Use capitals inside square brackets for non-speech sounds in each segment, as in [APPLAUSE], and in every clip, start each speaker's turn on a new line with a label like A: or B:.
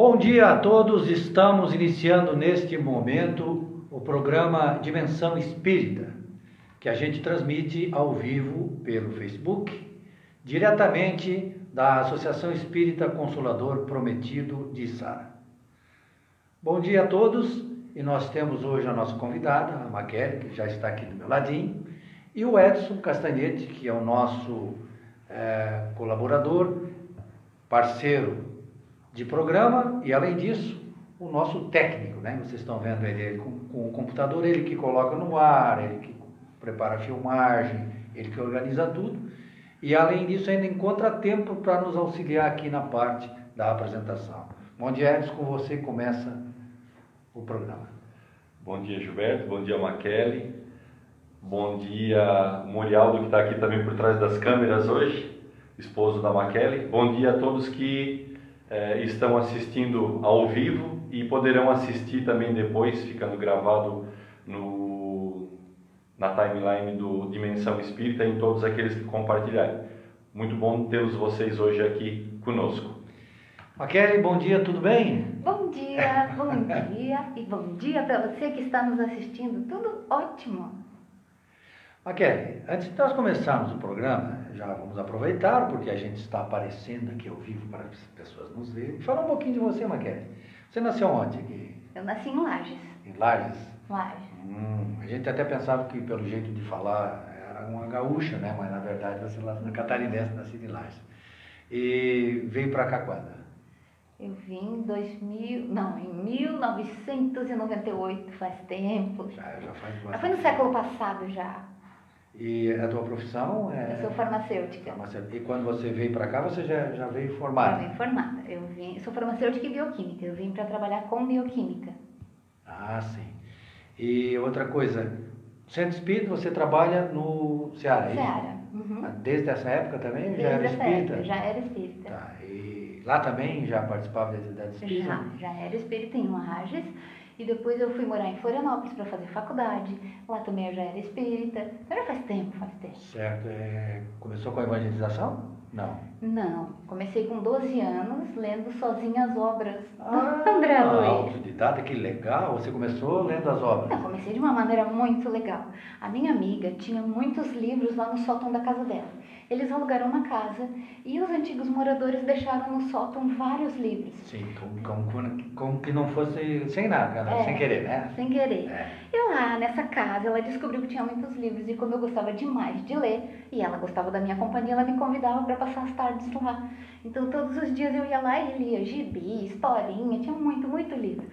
A: Bom dia a todos, estamos iniciando neste momento o programa Dimensão Espírita, que a gente transmite ao vivo pelo Facebook, diretamente da Associação Espírita Consolador Prometido de Sara. Bom dia a todos, e nós temos hoje a nossa convidada, a Maquele, que já está aqui do meu ladinho, e o Edson Castanhete, que é o nosso é, colaborador, parceiro de programa e, além disso, o nosso técnico, né? Vocês estão vendo ele, ele com, com, o computador, ele que coloca no ar, ele que prepara a filmagem, ele que organiza tudo. E, além disso, ainda encontra tempo para nos auxiliar aqui na parte da apresentação. Bom dia, Edson, com você começa o programa.
B: Bom dia, Gilberto. Bom dia, Maquele. Bom dia, Morialdo, que está aqui também por trás das câmeras hoje, esposo da Maquele. Bom dia a todos que é, estão assistindo ao vivo e poderão assistir também depois, ficando gravado no, na timeline do Dimensão Espírita em todos aqueles que compartilharem. Muito bom tê-los vocês hoje aqui conosco.
A: Maquele, bom dia, tudo bem?
C: Bom dia, bom dia e bom dia para você que está nos assistindo. Tudo ótimo.
A: Maquele, antes de nós começarmos o programa, já vamos aproveitar, porque a gente está aparecendo aqui ao vivo para as pessoas nos verem. Fala um pouquinho de você, Maquele. Você nasceu onde aqui?
C: Eu nasci em Lages.
A: Em Lages?
C: Lages.
A: Hum, a gente até pensava que, pelo jeito de falar, era uma gaúcha, né? Mas, na verdade, você é na catarinense, nascida em Lages. E veio para cá quando?
C: Eu vim em 2000, não, em 1998, faz tempo.
A: Já, já faz
C: bastante. Foi no século passado já.
A: E a tua profissão é?
C: Eu sou farmacêutica.
A: farmacêutica. E quando você veio para cá, você já, já veio formada?
C: Eu vim formada. Eu vim, sou farmacêutica e bioquímica. Eu vim para trabalhar com bioquímica.
A: Ah, sim. E outra coisa, Centro Espírita, você trabalha no Ceará,
C: é Ceará.
A: Uhum. Desde essa época também?
C: Desde
A: já era
C: espírita? Época, já era espírita.
A: Tá. E lá também já participava da atividade espírita?
C: Já, já era espírita em Lages. E depois eu fui morar em Florianópolis para fazer faculdade. Lá também eu já era espírita. Então já faz tempo, faz tempo.
A: Certo. É... Começou com a evangelização? Não.
C: Não. Comecei com 12 anos lendo sozinha as obras
A: ah,
C: do André Luiz.
A: Autodidata, que legal. Você começou lendo as obras?
C: Não, comecei de uma maneira muito legal. A minha amiga tinha muitos livros lá no sótão da casa dela. Eles alugaram uma casa e os antigos moradores deixaram no sótão vários livros.
A: Sim, como, como, como que não fosse sem nada, né?
C: é,
A: sem querer, né?
C: Sem querer. É. E lá nessa casa ela descobriu que tinha muitos livros e como eu gostava demais de ler e ela gostava da minha companhia, ela me convidava para passar as tardes lá. Então todos os dias eu ia lá e lia gibi, historinha, tinha muito, muito livro.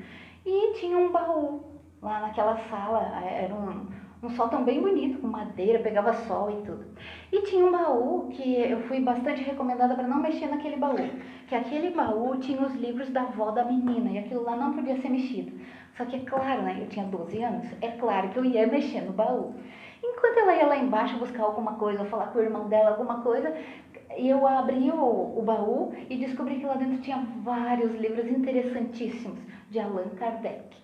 C: E tinha um baú lá naquela sala, era um um sótão bem bonito, com madeira, pegava sol e tudo. E tinha um baú que eu fui bastante recomendada para não mexer naquele baú. Que aquele baú tinha os livros da avó da menina e aquilo lá não podia ser mexido. Só que é claro, né? Eu tinha 12 anos, é claro que eu ia mexer no baú. Enquanto ela ia lá embaixo buscar alguma coisa, ou falar com o irmão dela alguma coisa, eu abri o, o baú e descobri que lá dentro tinha vários livros interessantíssimos de Allan Kardec.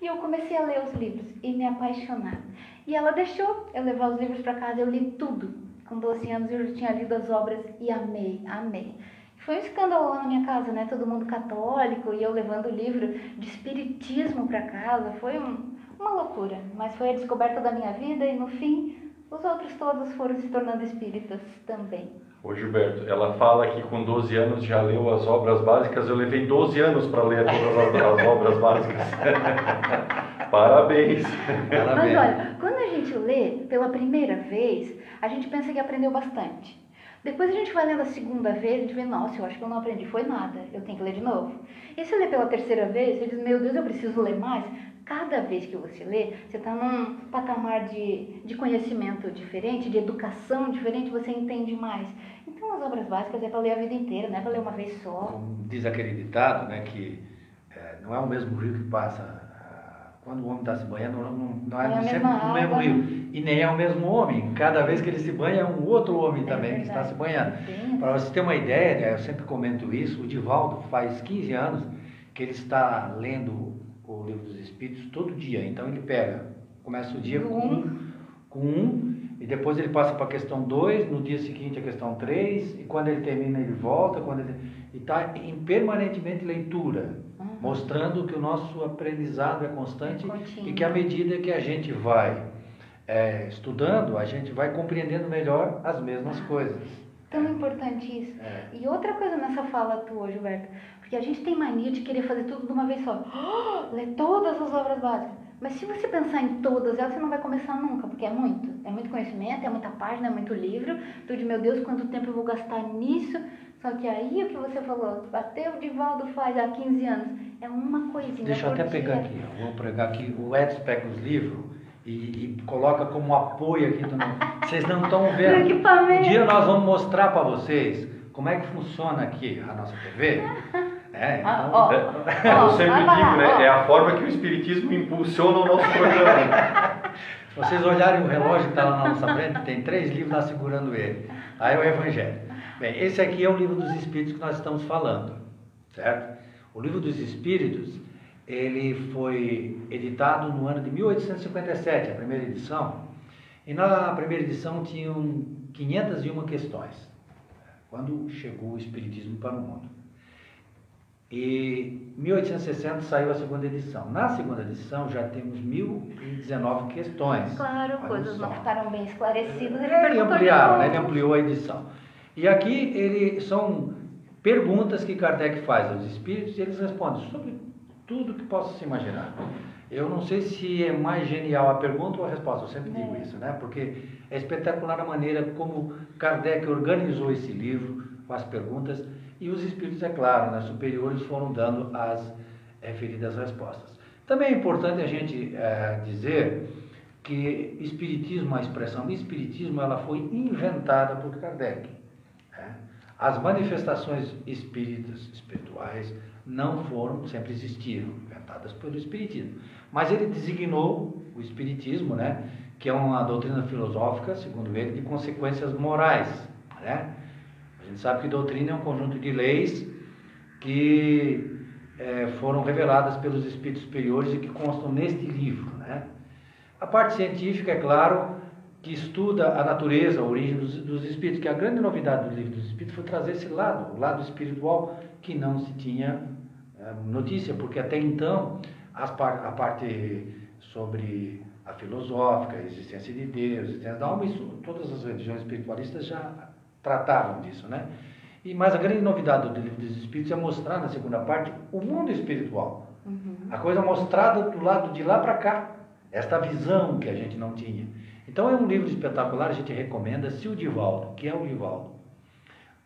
C: E eu comecei a ler os livros e me apaixonar. E ela deixou eu levar os livros para casa, eu li tudo. Com 12 anos eu já tinha lido as obras e amei, amei. Foi um escândalo lá na minha casa, né? Todo mundo católico e eu levando o livro de espiritismo para casa. Foi um, uma loucura, mas foi a descoberta da minha vida e no fim os outros todos foram se tornando espíritas também.
B: Ô Gilberto, ela fala que com 12 anos já leu as obras básicas, eu levei 12 anos para ler todas as, as obras básicas. [LAUGHS] Parabéns.
C: Mas olha, gente lê pela primeira vez, a gente pensa que aprendeu bastante. Depois a gente vai lendo a segunda vez, a gente vê, nossa, eu acho que eu não aprendi, foi nada, eu tenho que ler de novo. E se lê pela terceira vez, você diz, meu Deus, eu preciso ler mais. Cada vez que você lê, você está num patamar de, de conhecimento diferente, de educação diferente, você entende mais. Então as obras básicas é para ler a vida inteira, não é para ler uma vez só.
A: Como diz aquele ditado, né, que é, não é o mesmo rio que passa quando o homem está se banhando, não, não é,
C: é
A: sempre
C: no
A: mesmo rio. E nem é o mesmo homem. Cada vez que ele se banha, é um outro homem é também que está se banhando. Para você ter uma ideia, né, eu sempre comento isso, o Divaldo faz 15 anos que ele está lendo o livro dos Espíritos todo dia. Então ele pega, começa o dia com um, com um e depois ele passa para a questão 2, no dia seguinte a questão 3, e quando ele termina ele volta, quando ele... e está em permanentemente leitura. Mostrando que o nosso aprendizado é constante e que à medida que a gente vai é, estudando, a gente vai compreendendo melhor as mesmas coisas.
C: Tão importante isso.
A: É.
C: E outra coisa nessa fala tua, Gilberto, porque a gente tem mania de querer fazer tudo de uma vez só. ler todas as obras básicas. Mas se você pensar em todas elas, você não vai começar nunca, porque é muito. É muito conhecimento, é muita página, é muito livro. Tu de meu Deus, quanto tempo eu vou gastar nisso? Só que aí o que você falou, até o Divaldo faz há 15 anos, é uma coisinha.
A: Deixa eu até
C: dia.
A: pegar aqui, ó. vou pegar aqui, o Edson pega os livros e, e coloca como apoio aqui. Do... Vocês não estão [LAUGHS] vendo. Um
C: equipamento.
A: dia nós vamos mostrar para vocês como é que funciona aqui a nossa TV. É, [LAUGHS]
C: Ah,
A: então,
C: ó.
B: É,
C: Ó,
B: eu sempre digo, né?
C: ó.
B: É a forma que o Espiritismo impulsiona o nosso programa. [LAUGHS]
A: Se vocês olharem o relógio que está lá na nossa frente, tem três livros lá segurando ele. Aí é o Evangelho. Bem, esse aqui é o livro dos Espíritos que nós estamos falando, certo? O livro dos Espíritos, ele foi editado no ano de 1857, a primeira edição. E na primeira edição tinham 501 questões, quando chegou o Espiritismo para o mundo. E em 1860 saiu a segunda edição. Na segunda edição já temos 1019 questões.
C: Claro, coisas não ficaram bem esclarecidas. Ele
A: É, Ele ampliaram, né? ele ampliou a edição. E aqui ele, são perguntas que Kardec faz aos espíritos e eles respondem sobre tudo que possa se imaginar. Eu não sei se é mais genial a pergunta ou a resposta, eu sempre digo
C: É.
A: isso, né? Porque é espetacular a maneira como Kardec organizou esse livro com as perguntas e os espíritos, é claro, né, superiores foram dando as referidas respostas. Também é importante a gente eh, dizer que espiritismo, a expressão espiritismo, ela foi inventada por Kardec. As manifestações espíritas, espirituais, não foram, sempre existiram, inventadas pelo espiritismo. Mas ele designou o espiritismo, né, que é uma doutrina filosófica, segundo ele, de consequências morais, né? A gente sabe que doutrina é um conjunto de leis que eh, foram reveladas pelos espíritos superiores e que constam neste livro, né? A parte científica, é claro, que estuda a natureza, a origem dos, dos espíritos, que a grande novidade do livro dos espíritos foi trazer esse lado, o lado espiritual, que não se tinha eh, notícia, porque até então par- a parte sobre a filosófica, a existência de Deus, a existência da alma, isso, todas as religiões espiritualistas já tratavam disso, né? E, mas a grande novidade do livro dos espíritos é mostrar na segunda parte o mundo espiritual.
C: Uhum.
A: A coisa mostrada do lado de lá para cá. Esta visão que a gente não tinha. Então é um livro espetacular, a gente recomenda. Se o Divaldo, que é o Divaldo,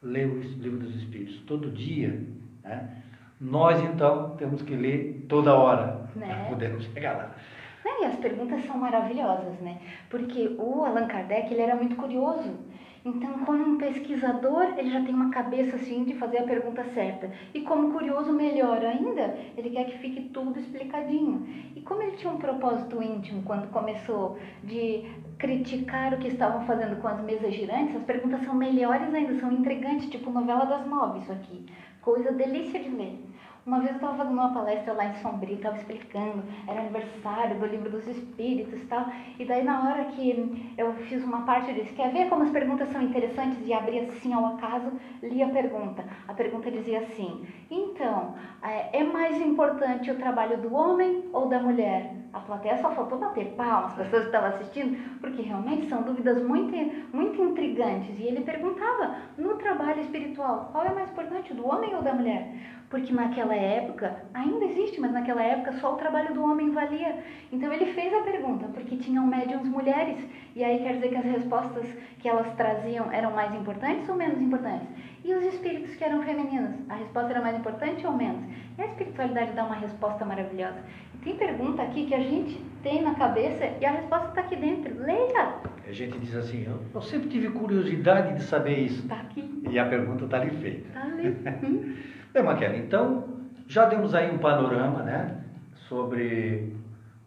A: lê o livro dos Espíritos todo dia, né? nós então temos que ler toda hora
C: Né?
A: para podermos chegar lá.
C: Né, E as perguntas são maravilhosas, né? Porque o Allan Kardec, ele era muito curioso. Então, como um pesquisador, ele já tem uma cabeça assim de fazer a pergunta certa. E como curioso, melhor ainda, ele quer que fique tudo explicadinho. E como ele tinha um propósito íntimo quando começou de criticar o que estavam fazendo com as mesas girantes, as perguntas são melhores ainda, são intrigantes, tipo novela das nove isso aqui. Coisa delícia de ler. Uma vez eu estava fazendo uma palestra lá em Sombrio, estava explicando, era aniversário do livro dos espíritos e tal, e daí na hora que eu fiz uma parte, eu disse, quer ver como as perguntas são interessantes? E abri assim ao acaso, li a pergunta. A pergunta dizia assim, então, é é mais importante o trabalho do homem ou da mulher? A plateia só faltou bater palmas, as pessoas que estavam assistindo, porque realmente são dúvidas muito, muito intrigantes. E ele perguntava, no trabalho espiritual, qual é mais importante, do homem ou da mulher? Porque naquela época, ainda existe, mas naquela época só o trabalho do homem valia. Então ele fez a pergunta, porque tinham médiums mulheres. E aí quer dizer que as respostas que elas traziam eram mais importantes ou menos importantes? E os espíritos que eram femininos, a resposta era mais importante ou menos? E a espiritualidade dá uma resposta maravilhosa. E tem pergunta aqui que a gente tem na cabeça e a resposta está aqui dentro. Leia!
A: A gente diz assim, eu, eu sempre tive curiosidade de saber isso.
C: Está aqui,
A: E a pergunta está ali feita.
C: está ali. [LAUGHS]
A: Bem, Maquela, então já demos aí um panorama né, sobre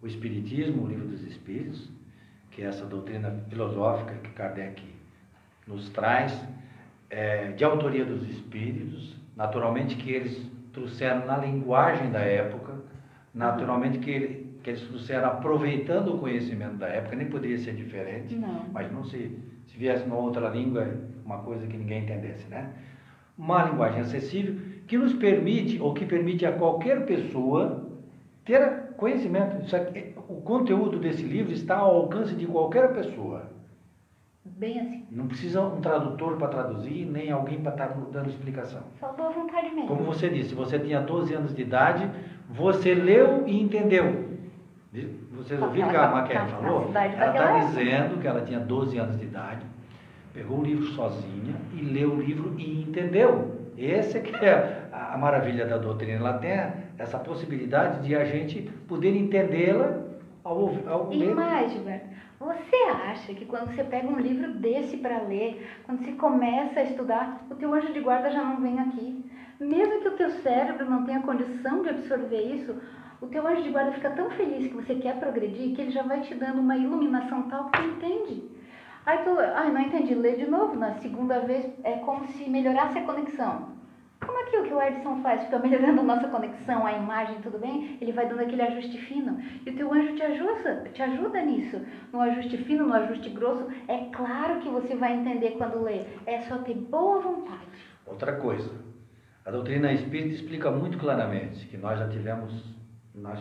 A: o Espiritismo, o livro dos Espíritos, que é essa doutrina filosófica que Kardec nos traz, é, de autoria dos Espíritos, naturalmente que eles trouxeram na linguagem da época, naturalmente que, ele, que eles trouxeram aproveitando o conhecimento da época, nem poderia ser diferente.
C: Não.
A: Mas não se, se viesse numa outra língua, uma coisa que ninguém entendesse, né? uma linguagem acessível que nos permite, ou que permite a qualquer pessoa ter conhecimento. Aqui, o conteúdo desse livro está ao alcance de qualquer pessoa.
C: Bem assim.
A: Não precisa um tradutor para traduzir, nem alguém para estar dando explicação.
C: Só boa vontade mesmo.
A: Como você disse, você tinha 12 anos de idade, você leu e entendeu. Vocês ouviram o que a
C: capacidade
A: falou? Ela está dizendo que ela tinha 12 anos de idade, pegou o livro sozinha e leu o livro e entendeu. Esse é que é a maravilha da doutrina. Ela tem essa possibilidade de a gente poder entendê-la ao, ao
C: E
A: ler.
C: mais, Gilberto, você acha que quando você pega um livro desse para ler, quando você começa a estudar, o teu anjo de guarda já não vem aqui? Mesmo que o teu cérebro não tenha condição de absorver isso, o teu anjo de guarda fica tão feliz que você quer progredir que ele já vai te dando uma iluminação tal que tu entende. Aí tu, ai, não entendi, lê de novo. Na segunda vez é como se melhorasse a conexão. Como aqui o que o Edson faz, fica melhorando a nossa conexão, a imagem, tudo bem? Ele vai dando aquele ajuste fino. E o teu anjo te ajuda, te ajuda nisso. No ajuste fino, no ajuste grosso. É claro que você vai entender quando lê. É só ter boa vontade.
A: Outra coisa, a doutrina espírita explica muito claramente que nós já tivemos, nós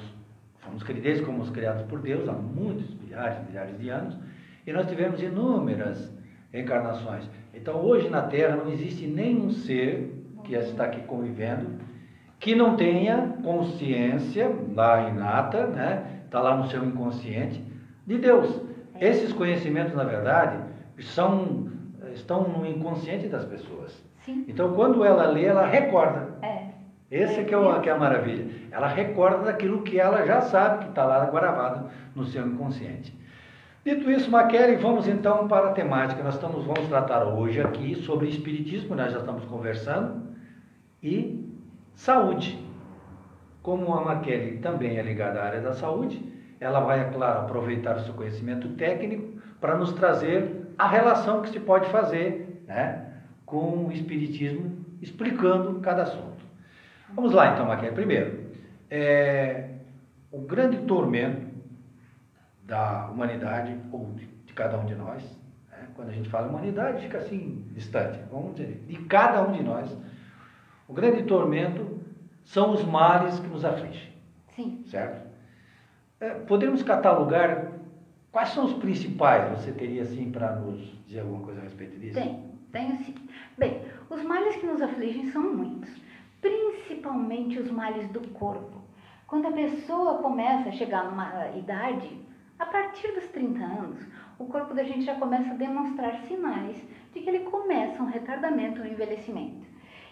A: fomos criados como criados por Deus há muitos milhares, milhares de anos, e nós tivemos inúmeras reencarnações. Então hoje na Terra não existe nenhum ser que está aqui convivendo que não tenha consciência lá inata, né? Está lá no seu inconsciente de Deus. Esses conhecimentos, na verdade, são estão no inconsciente das pessoas.
C: Sim.
A: Então, quando ela lê, ela recorda.
C: É.
A: Esse é que é, o, que é a maravilha. Ela recorda daquilo que ela já sabe que está lá gravado no seu inconsciente. Dito isso, Maquele, vamos então para a temática. Nós estamos, vamos tratar hoje aqui sobre espiritismo, nós já estamos conversando, e saúde. Como a Maquele também é ligada à área da saúde, ela vai, é claro, aproveitar o seu conhecimento técnico para nos trazer a relação que se pode fazer né, com o espiritismo, explicando cada assunto. Vamos lá então, Maquele. Primeiro, é, o grande tormento da humanidade, ou de, cada um de nós, né? quando a gente fala humanidade, fica assim, distante, vamos dizer, de cada um de nós, o grande tormento são os males que nos afligem,
C: Sim.
A: certo? É, podemos catalogar quais são os principais, você teria assim para nos dizer alguma coisa a respeito disso?
C: Tem, tenho sim. Bem, os males que nos afligem são muitos, principalmente os males do corpo. Quando a pessoa começa a chegar numa idade, a partir dos 30 anos, o corpo da gente já começa a demonstrar sinais de que ele começa um retardamento, um envelhecimento.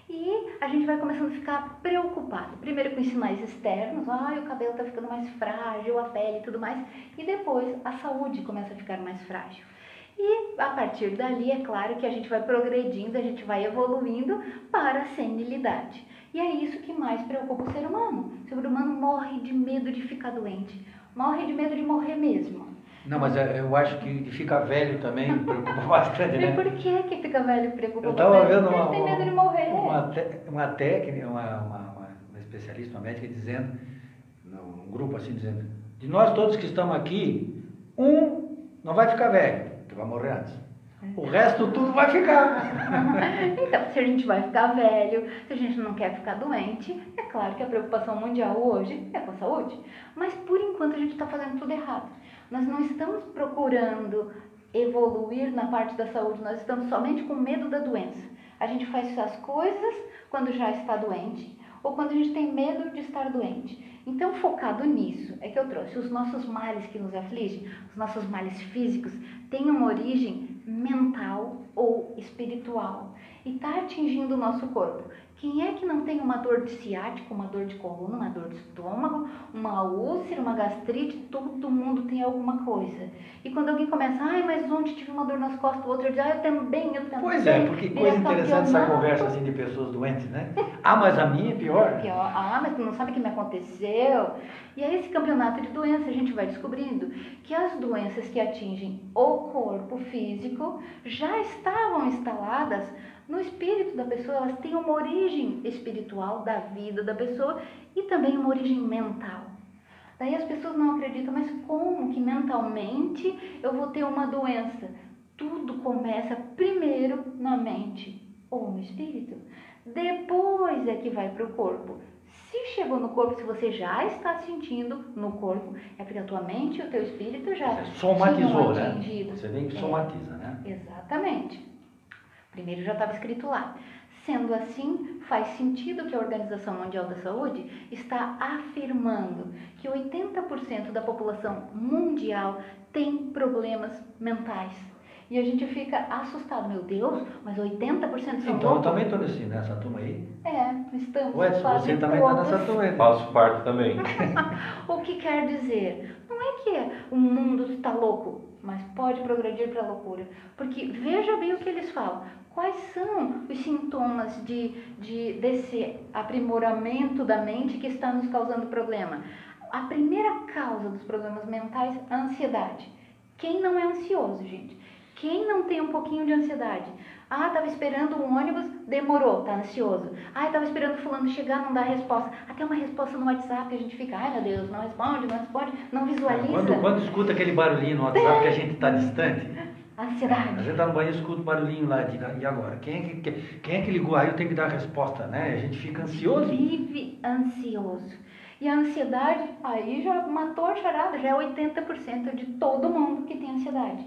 C: E a gente vai começando a ficar preocupado. Primeiro com os sinais externos, ai, o cabelo está ficando mais frágil, a pele e tudo mais. E depois a saúde começa a ficar mais frágil. E a partir dali, é claro que a gente vai progredindo, a gente vai evoluindo para a senilidade. E é isso que mais preocupa o ser humano. O ser humano morre de medo de ficar doente, morre de medo de morrer mesmo.
A: Não, mas é, eu acho que de ficar velho também [LAUGHS] preocupa bastante,
C: E
A: né?
C: por que que fica velho e preocupa
A: Eu
C: bastante?
A: vendo uma,
C: tem medo de morrer.
A: uma, te- uma técnica, uma, uma, uma- uma especialista, uma médica, dizendo, num grupo assim, dizendo, de nós todos que estamos aqui, um não vai ficar velho, que vai morrer antes. O resto tudo vai ficar. [LAUGHS]
C: Então, se a gente vai ficar velho, se a gente não quer ficar doente, é claro que a preocupação mundial hoje é com a saúde. Mas por enquanto a gente está fazendo tudo errado. Nós não estamos procurando evoluir na parte da saúde, nós estamos somente com medo da doença. A gente faz as coisas quando já está doente ou quando a gente tem medo de estar doente. Então, focado nisso, é que eu trouxe os nossos males que nos afligem, os nossos males físicos, têm uma origem mental ou espiritual e está atingindo o nosso corpo. Quem é que não tem uma dor de ciático, uma dor de coluna, uma dor de estômago, uma úlcera, uma gastrite? Todo mundo tem alguma coisa. E quando alguém começa, ai, mas ontem tive uma dor nas costas, o outro diz, ah, eu também, eu também.
A: Pois é, porque coisa interessante essa conversa assim de pessoas doentes, né? Ah, mas a minha é pior. [LAUGHS]
C: Pior. Ah, mas tu não sabe o que me aconteceu. E aí, esse campeonato de doenças, a gente vai descobrindo que as doenças que atingem o corpo físico já estavam instaladas no espírito da pessoa, elas têm uma origem espiritual da vida da pessoa e também uma origem mental. Daí as pessoas não acreditam, mas como que mentalmente eu vou ter uma doença? Tudo começa primeiro na mente. ou no espírito. Depois é que vai para o corpo. Se chegou no corpo, se você já está sentindo no corpo, é porque a tua mente e o teu espírito já
A: somatizou, né? Você vem que
C: É.
A: somatiza, né?
C: Exatamente. Primeiro já estava escrito lá. Sendo assim, faz sentido que a Organização Mundial da Saúde está afirmando que 80% da população mundial tem problemas mentais. E a gente fica assustado, meu Deus, mas 80% são
A: Então eu
C: loucos?
A: também estou nesse, nessa turma aí.
C: É, estamos
A: Ué, você também está nessa turma aí.
B: Faço parte também. [LAUGHS]
C: O que quer dizer? Não é que o mundo está louco, mas pode progredir para a loucura. Porque veja bem o que eles falam. Quais são os sintomas de, de, desse aprimoramento da mente que está nos causando problema? A primeira causa dos problemas mentais é a ansiedade. Quem não é ansioso, gente? Quem não tem um pouquinho de ansiedade? Ah, estava esperando um ônibus, demorou, tá ansioso. Ah, estava esperando fulano chegar, não dá resposta. Até uma resposta no WhatsApp, a gente fica, ai meu Deus, não responde, não responde, não visualiza.
A: Quando, quando escuta aquele barulhinho no WhatsApp que a gente está distante, a
C: Ansiedade.
A: gente está no banheiro escuta o barulhinho lá, de, e agora? Quem é, que, quem é que ligou? Aí eu tenho que dar a resposta, né? A gente fica ansioso.
C: Vive ansioso. E a ansiedade, aí já matou a charada, já é 80% de todo mundo que tem ansiedade.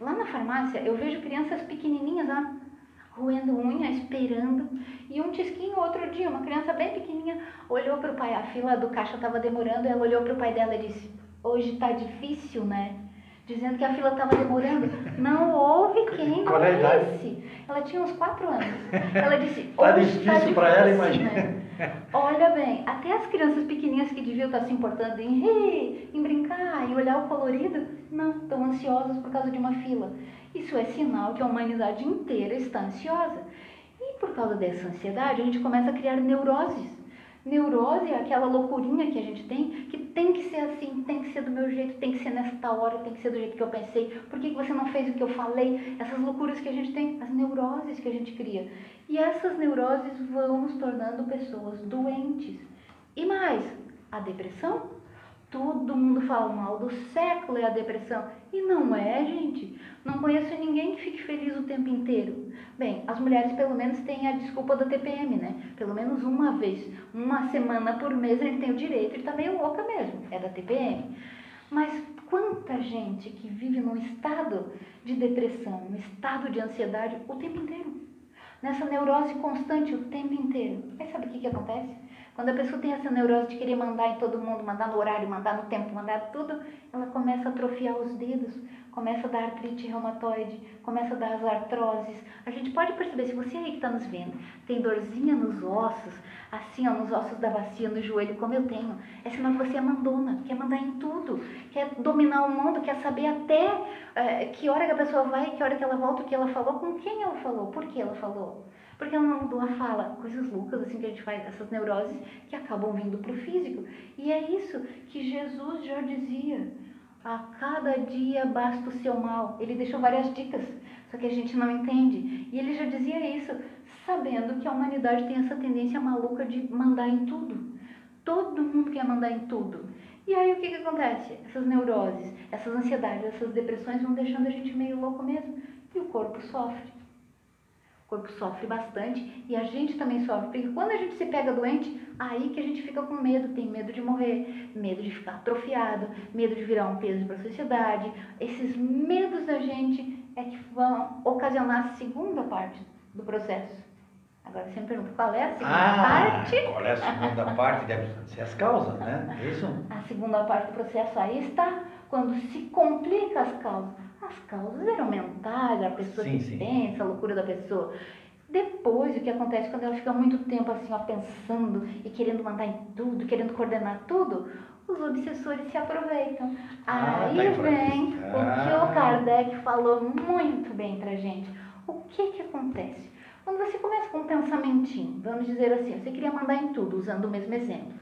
C: Lá na farmácia, eu vejo crianças pequenininhas lá, roendo unha, esperando. E um tisquinho, outro dia, uma criança bem pequenininha, olhou para o pai, a fila do caixa estava demorando, ela olhou para o pai dela e disse, hoje está difícil, né? Dizendo que a fila estava demorando. Não houve quem
A: Qual é
C: disse. Ela tinha uns quatro anos. Ela disse, [LAUGHS]
A: Tá
C: hoje
A: difícil pra ela,
C: difícil,
A: imagina.
C: né? Olha bem, até as crianças pequenininhas que deviam estar se importando em rir, em brincar e olhar o colorido, não, estão ansiosas por causa de uma fila. Isso é sinal que a humanidade inteira está ansiosa. E por causa dessa ansiedade, a gente começa a criar neuroses. Neurose é aquela loucurinha que a gente tem, que tem que ser assim, tem que ser do meu jeito, tem que ser nesta hora, tem que ser do jeito que eu pensei. Por que você não fez o que eu falei? Essas loucuras que a gente tem, as neuroses que a gente cria. E essas neuroses vão nos tornando pessoas doentes. E mais, a depressão? Todo mundo fala mal do século é a depressão. E não é, gente. Não conheço ninguém que fique feliz o tempo inteiro. Bem, as mulheres pelo menos têm a desculpa da TPM, né? Pelo menos uma vez, uma semana por mês gente tem o direito de estar meio louca mesmo. É da TPM. Mas quanta gente que vive num estado de depressão, num estado de ansiedade o tempo inteiro. Nessa neurose constante o tempo inteiro. Aí sabe o que, que acontece? Quando a pessoa tem essa neurose de querer mandar em todo mundo, mandar no horário, mandar no tempo, mandar tudo, ela começa a atrofiar os dedos, começa a dar artrite reumatoide, começa a dar as artroses. A gente pode perceber, se você aí que está nos vendo, tem dorzinha nos ossos, assim, ó, nos ossos da bacia, no joelho, como eu tenho, é sinal que você é mandona, quer mandar em tudo, quer dominar o mundo, quer saber até eh, que hora que a pessoa vai, que hora que ela volta, o que ela falou, com quem ela falou, por que ela falou. Porque ela não mudou a fala, coisas loucas assim que a gente faz, essas neuroses que acabam vindo para o físico. E é isso que Jesus já dizia. A cada dia basta o seu mal. Ele deixou várias dicas, só que a gente não entende. E ele já dizia isso, sabendo que a humanidade tem essa tendência maluca de mandar em tudo. Todo mundo quer mandar em tudo. E aí o que, que acontece? Essas neuroses, essas ansiedades, essas depressões vão deixando a gente meio louco mesmo. E o corpo sofre. O corpo sofre bastante e a gente também sofre. Porque quando a gente se pega doente, aí que a gente fica com medo, tem medo de morrer, medo de ficar atrofiado, medo de virar um peso para a sociedade. Esses medos da gente é que vão ocasionar a segunda parte do processo. Agora você me pergunta qual é a segunda
A: Ah,
C: parte?
A: qual é a segunda parte? Deve ser as causas, né? Isso?
C: A segunda parte do processo aí está quando se complica as causas. As causas eram mentais, a pessoa
A: Sim,
C: que
A: sim.
C: pensa, a loucura da pessoa. Depois, o que acontece quando ela fica muito tempo assim, ó, pensando e querendo mandar em tudo, querendo coordenar tudo, os obsessores se aproveitam.
A: Ah,
C: Aí
A: tá aí
C: vem o que
A: Ah.
C: o Kardec falou muito bem pra gente. O que que acontece? Quando você começa com um pensamentinho, vamos dizer assim, você queria mandar em tudo, usando o mesmo exemplo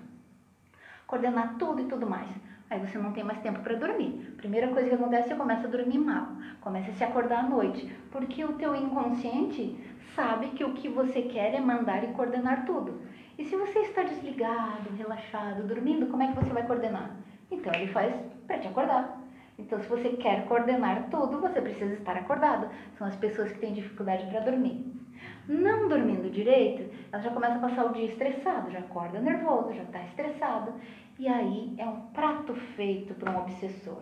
C: coordenar tudo e tudo mais. Aí você não tem mais tempo para dormir. Primeira coisa que acontece, você começa a dormir mal, começa a se acordar à noite, porque o teu inconsciente sabe que o que você quer é mandar e coordenar tudo. E se você está desligado, relaxado, dormindo, como é que você vai coordenar? Então ele faz para te acordar. Então, se você quer coordenar tudo, você precisa estar acordado. São as pessoas que têm dificuldade para dormir. Não dormindo direito, ela já começa a passar o dia estressado, já acorda nervoso, já está estressado. E aí é um prato feito para um obsessor.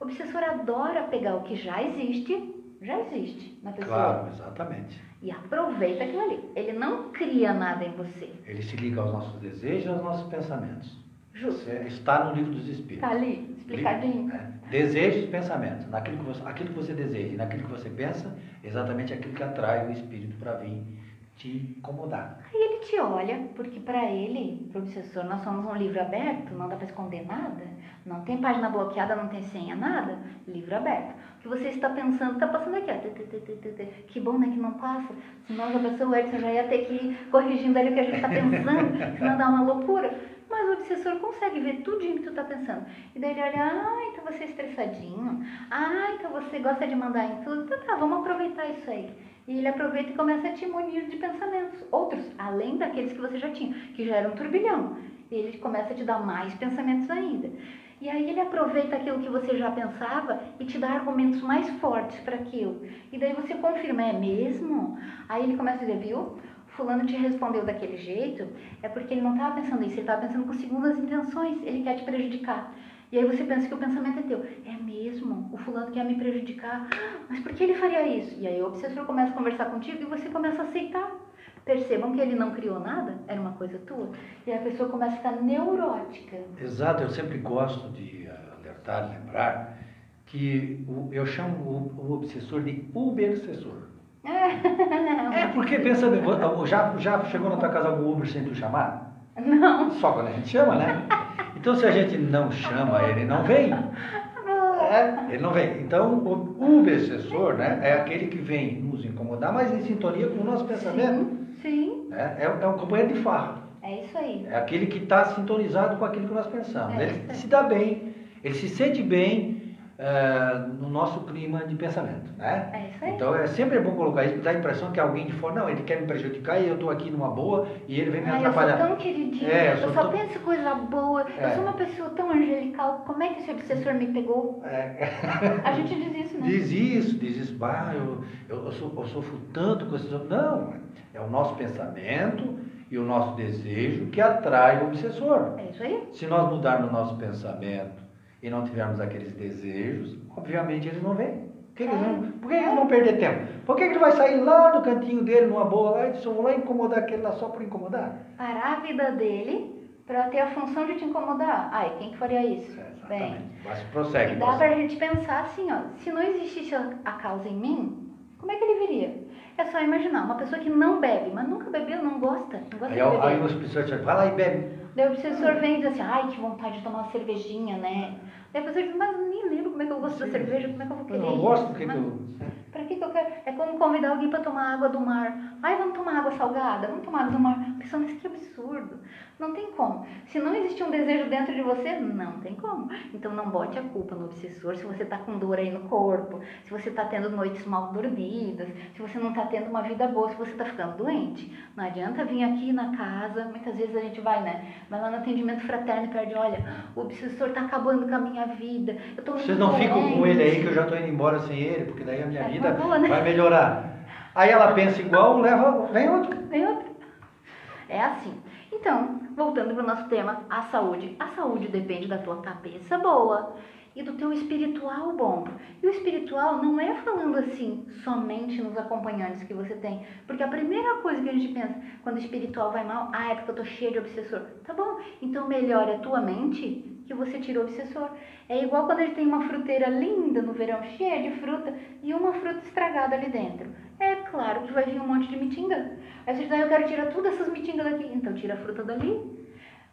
C: O obsessor adora pegar o que já existe, já existe na pessoa.
A: Claro, exatamente.
C: E aproveita aquilo ali. Ele não cria nada em você.
A: Ele se liga aos nossos desejos e aos nossos pensamentos.
C: Justo.
A: Você está no livro dos Espíritos.
C: Tá ali, explicadinho.
A: É. Desejos e pensamentos. Naquilo que você, aquilo que você deseja e naquilo que você pensa, exatamente aquilo que atrai o Espírito para vir te incomodar.
C: Aí ele te olha, porque para ele, para o obsessor, nós somos um livro aberto, não dá para esconder nada, não tem página bloqueada, não tem senha, nada, livro aberto. O que você está pensando, está passando aqui, ó. Que bom, né, que não passa, senão a pessoa, o Edson já ia ter que ir corrigindo ali o que a gente está pensando, [LAUGHS] senão dá uma loucura. Mas o obsessor consegue ver tudinho que tu está pensando. E daí ele olha, ah, então você é estressadinho, ah, então você gosta de mandar em tudo, então tá, vamos aproveitar isso aí. E ele aproveita e começa a te munir de pensamentos, outros, além daqueles que você já tinha, que já era um turbilhão. Ele começa a te dar mais pensamentos ainda. E aí ele aproveita aquilo que você já pensava e te dá argumentos mais fortes para aquilo. E daí você confirma, é mesmo? Aí ele começa a dizer, viu? Fulano te respondeu daquele jeito, é porque ele não estava pensando isso, ele estava pensando com segundas intenções, ele quer te prejudicar. E aí você pensa que o pensamento é teu. É mesmo, o fulano quer me prejudicar. Mas por que ele faria isso? E aí o obsessor começa a conversar contigo e você começa a aceitar. Percebam que ele não criou nada, era uma coisa tua. E a pessoa começa a ficar neurótica.
A: Exato, eu sempre gosto de alertar, lembrar que o, eu chamo o, o obsessor de obsessor. É, porque pensa já, já chegou na tua casa algum Uber sem tu chamar?
C: Não.
A: Só quando a gente chama, né? Então se a gente não chama, ele não vem. É, [LAUGHS] ele não vem. Então o obsessor né, é aquele que vem nos incomodar, mas em sintonia com o nosso pensamento.
C: Sim. sim.
A: É, é, é um companheiro de farra.
C: É isso aí.
A: É aquele que está sintonizado com aquilo que nós pensamos.
C: É
A: ele se dá bem, ele se sente bem é, no nosso clima de pensamento, né?
C: É isso aí.
A: Então é sempre bom colocar isso, dá a impressão que alguém de fora, não, ele quer me prejudicar e eu estou aqui numa boa e ele vem me
C: Ai,
A: atrapalhar.
C: Eu sou tão queridinha,
A: É, eu
C: eu, só
A: tão-
C: penso coisa boa,
A: É.
C: eu sou uma pessoa tão angelical, como é que esse obsessor me pegou?
A: É.
C: A gente diz isso, né?
A: Diz isso, diz isso, bah, eu, eu, eu, sou, eu sofro tanto com esses homens. Não, é o nosso pensamento e o nosso desejo que atrai o obsessor.
C: É isso aí.
A: Se nós mudarmos o nosso pensamento e não tivermos aqueles desejos, obviamente eles não vêm. Por que, eles, vão, por que eles vão perder tempo? Por que, ele vai sair lá do cantinho dele, numa boa, lá, e só vou lá incomodar aquele lá só por incomodar?
C: Parar a vida dele pra ter a função de te incomodar. Ai, quem que faria isso?
A: É,
C: Bem.
A: Mas prossegue.
C: E dá
A: prossegue.
C: pra gente pensar assim, ó, se não existisse a a causa em mim, como é que ele viria? É só imaginar, uma pessoa que não bebe, mas nunca bebeu, não gosta, não gosta
A: Aí,
C: de beber.
A: aí os pessoas dizem, vai lá e bebe.
C: Daí o obsessor vem e diz assim, ai, que vontade de tomar uma cervejinha, né? Daí a pessoa diz, mas eu nem lembro como é que eu gosto da cerveja, como é que eu vou
A: Eu
C: querer
A: não
C: isso?
A: gosto do que, que
C: Mas
A: eu...
C: Pra que, que eu quero? É como convidar alguém pra tomar água do mar. Ai, vamos tomar água salgada? Vamos tomar água do mar. A pessoa, mas que absurdo. Não tem como. Se não existe um desejo dentro de você, não tem como. Então não bote a culpa no obsessor se você tá com dor aí no corpo, se você tá tendo noites mal dormidas, se você não tá tendo uma vida boa, se você tá ficando doente. Não adianta vir aqui na casa, muitas vezes a gente vai, né? Vai lá no atendimento fraterno e pede, olha, o obsessor tá acabando com a minha vida. Eu tô
A: Vocês não ficam com
C: doente."
A: ele aí que eu já estou indo embora sem ele, porque daí a minha
C: É
A: vida
C: uma boa, né?
A: vai melhorar. Aí ela pensa igual, leva, vem outro.
C: Vem outra. É assim. Então, voltando para o nosso tema, a saúde. A saúde depende da tua cabeça boa e do teu espiritual bom. E o espiritual não é falando assim somente nos acompanhantes que você tem. Porque a primeira coisa que a gente pensa quando o espiritual vai mal, ah, é porque eu tô cheio de obsessor. Tá bom, então melhore a tua mente que você tira o obsessor. É igual quando a gente tem uma fruteira linda no verão, cheia de fruta, e uma fruta estragada ali dentro. É claro que vai vir um monte de mitinga. Aí você diz, ah, eu quero tirar todas essas mitingas daqui. Então tira a fruta dali,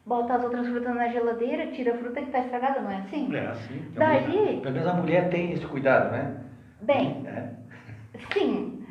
C: bota as outras frutas na geladeira, tira a fruta que está estragada, não é assim?
A: É assim.
C: Daí-
A: Pelo menos a mulher tem esse cuidado, né?
C: Bem,
A: É.
C: sim.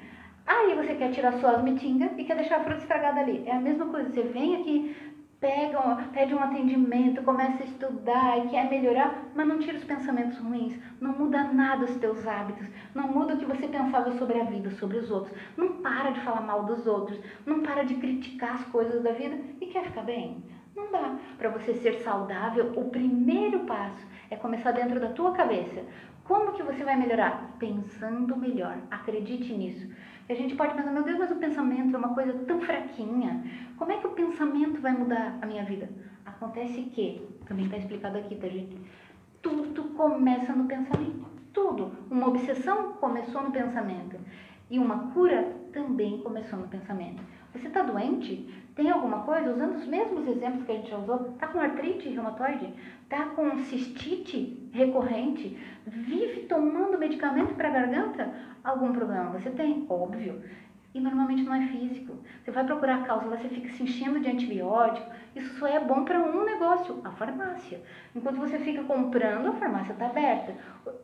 C: Aí você quer tirar só as mitingas e quer deixar a fruta estragada ali. É a mesma coisa, você vem aqui, pega, pede um atendimento, começa a estudar e quer melhorar, mas não tira os pensamentos ruins, não muda nada os teus hábitos, não muda o que você pensava sobre a vida, sobre os outros. Não para de falar mal dos outros, não para de criticar as coisas da vida e quer ficar bem. Não dá. Para você ser saudável, o primeiro passo é começar dentro da tua cabeça. Como que você vai melhorar? Pensando melhor. Acredite nisso. A gente pode pensar, meu Deus, mas o pensamento é uma coisa tão fraquinha. Como é que o pensamento vai mudar a minha vida? Acontece que, também está explicado aqui, tá gente? Tudo começa no pensamento. Tudo. Uma obsessão começou no pensamento. E uma cura também começou no pensamento. Você está doente? Tem alguma coisa? Usando os mesmos exemplos que a gente já usou, está com artrite reumatoide? Está com cistite recorrente? Vive tomando medicamento para garganta? Algum problema você tem? Óbvio. E normalmente não é físico. Você vai procurar a causa, você fica se enchendo de antibiótico. Isso só é bom para um negócio, a farmácia. Enquanto você fica comprando, a farmácia está aberta.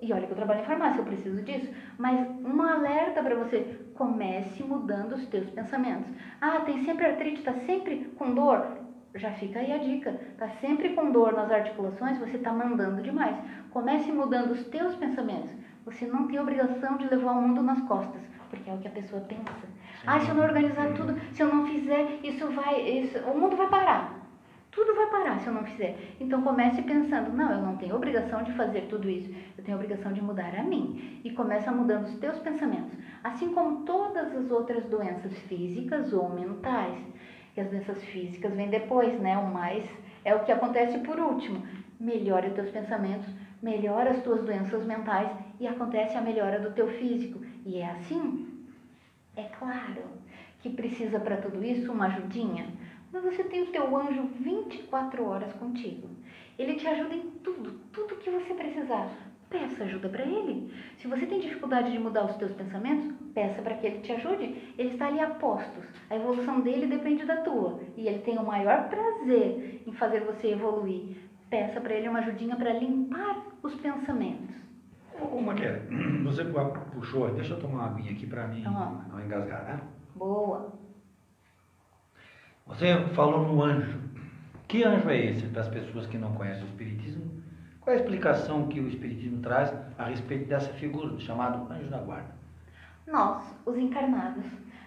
C: E olha que eu trabalho em farmácia, eu preciso disso. Mas um alerta para você, comece mudando os teus pensamentos. Ah, tem sempre artrite, está sempre com dor? Já fica aí a dica. Está sempre com dor nas articulações, você está mandando demais. Comece mudando os teus pensamentos. Você não tem obrigação de levar o mundo nas costas, porque é o que a pessoa pensa. Ah, se eu não organizar tudo, se eu não fizer, isso vai, isso, o mundo vai parar. Tudo vai parar se eu não fizer. Então comece pensando, não, eu não tenho obrigação de fazer tudo isso. Eu tenho obrigação de mudar a mim. E começa mudando os teus pensamentos. Assim como todas as outras doenças físicas ou mentais. As doenças físicas vêm depois, né? O mais é o que acontece por último. Melhore os teus pensamentos, melhora as tuas doenças mentais e acontece a melhora do teu físico. E é assim é claro que precisa para tudo isso uma ajudinha, mas você tem o teu anjo 24 horas contigo. Ele te ajuda em tudo, tudo que você precisar. Peça ajuda para ele. Se você tem dificuldade de mudar os teus pensamentos, peça para que ele te ajude. Ele está ali a postos. A evolução dele depende da tua. E ele tem o maior prazer em fazer você evoluir. Peça para ele uma ajudinha para limpar os pensamentos.
A: Ô, Maquera, [CLEARS THROAT] você puxou, deixa eu tomar uma aguinha aqui para mim
C: Toma.
A: não engasgar, né?
C: Boa.
A: Você falou no anjo. Que anjo é esse para as pessoas que não conhecem o Espiritismo? Qual é a explicação que o Espiritismo traz a respeito dessa figura, chamado anjo da guarda?
C: Nós, os encarnados,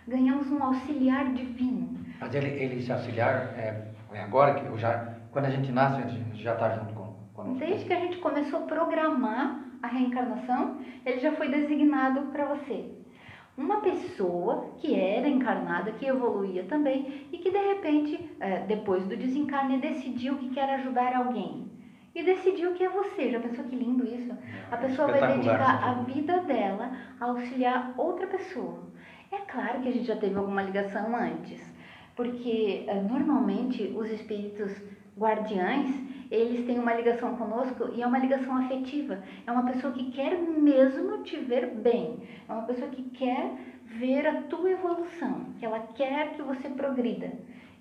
C: ganhamos um auxiliar divino.
A: Mas ele, ele esse auxiliar é, é agora que eu já, quando a gente nasce, a gente já está junto com, conosco.
C: Desde que a gente começou a programar a reencarnação, ele já foi designado para você. Uma pessoa que era encarnada, que evoluía também e que de repente, é, depois do desencarne, decidiu que quer ajudar alguém. E decidiu que é você. Já pensou que lindo isso? A pessoa vai dedicar a
A: sim.
C: vida dela a auxiliar outra pessoa. É claro que a gente já teve alguma ligação antes, porque eh, normalmente os espíritos guardiães, eles têm uma ligação conosco e é uma ligação afetiva. É uma pessoa que quer mesmo te ver bem. É uma pessoa que quer ver a tua evolução, que ela quer que você progrida.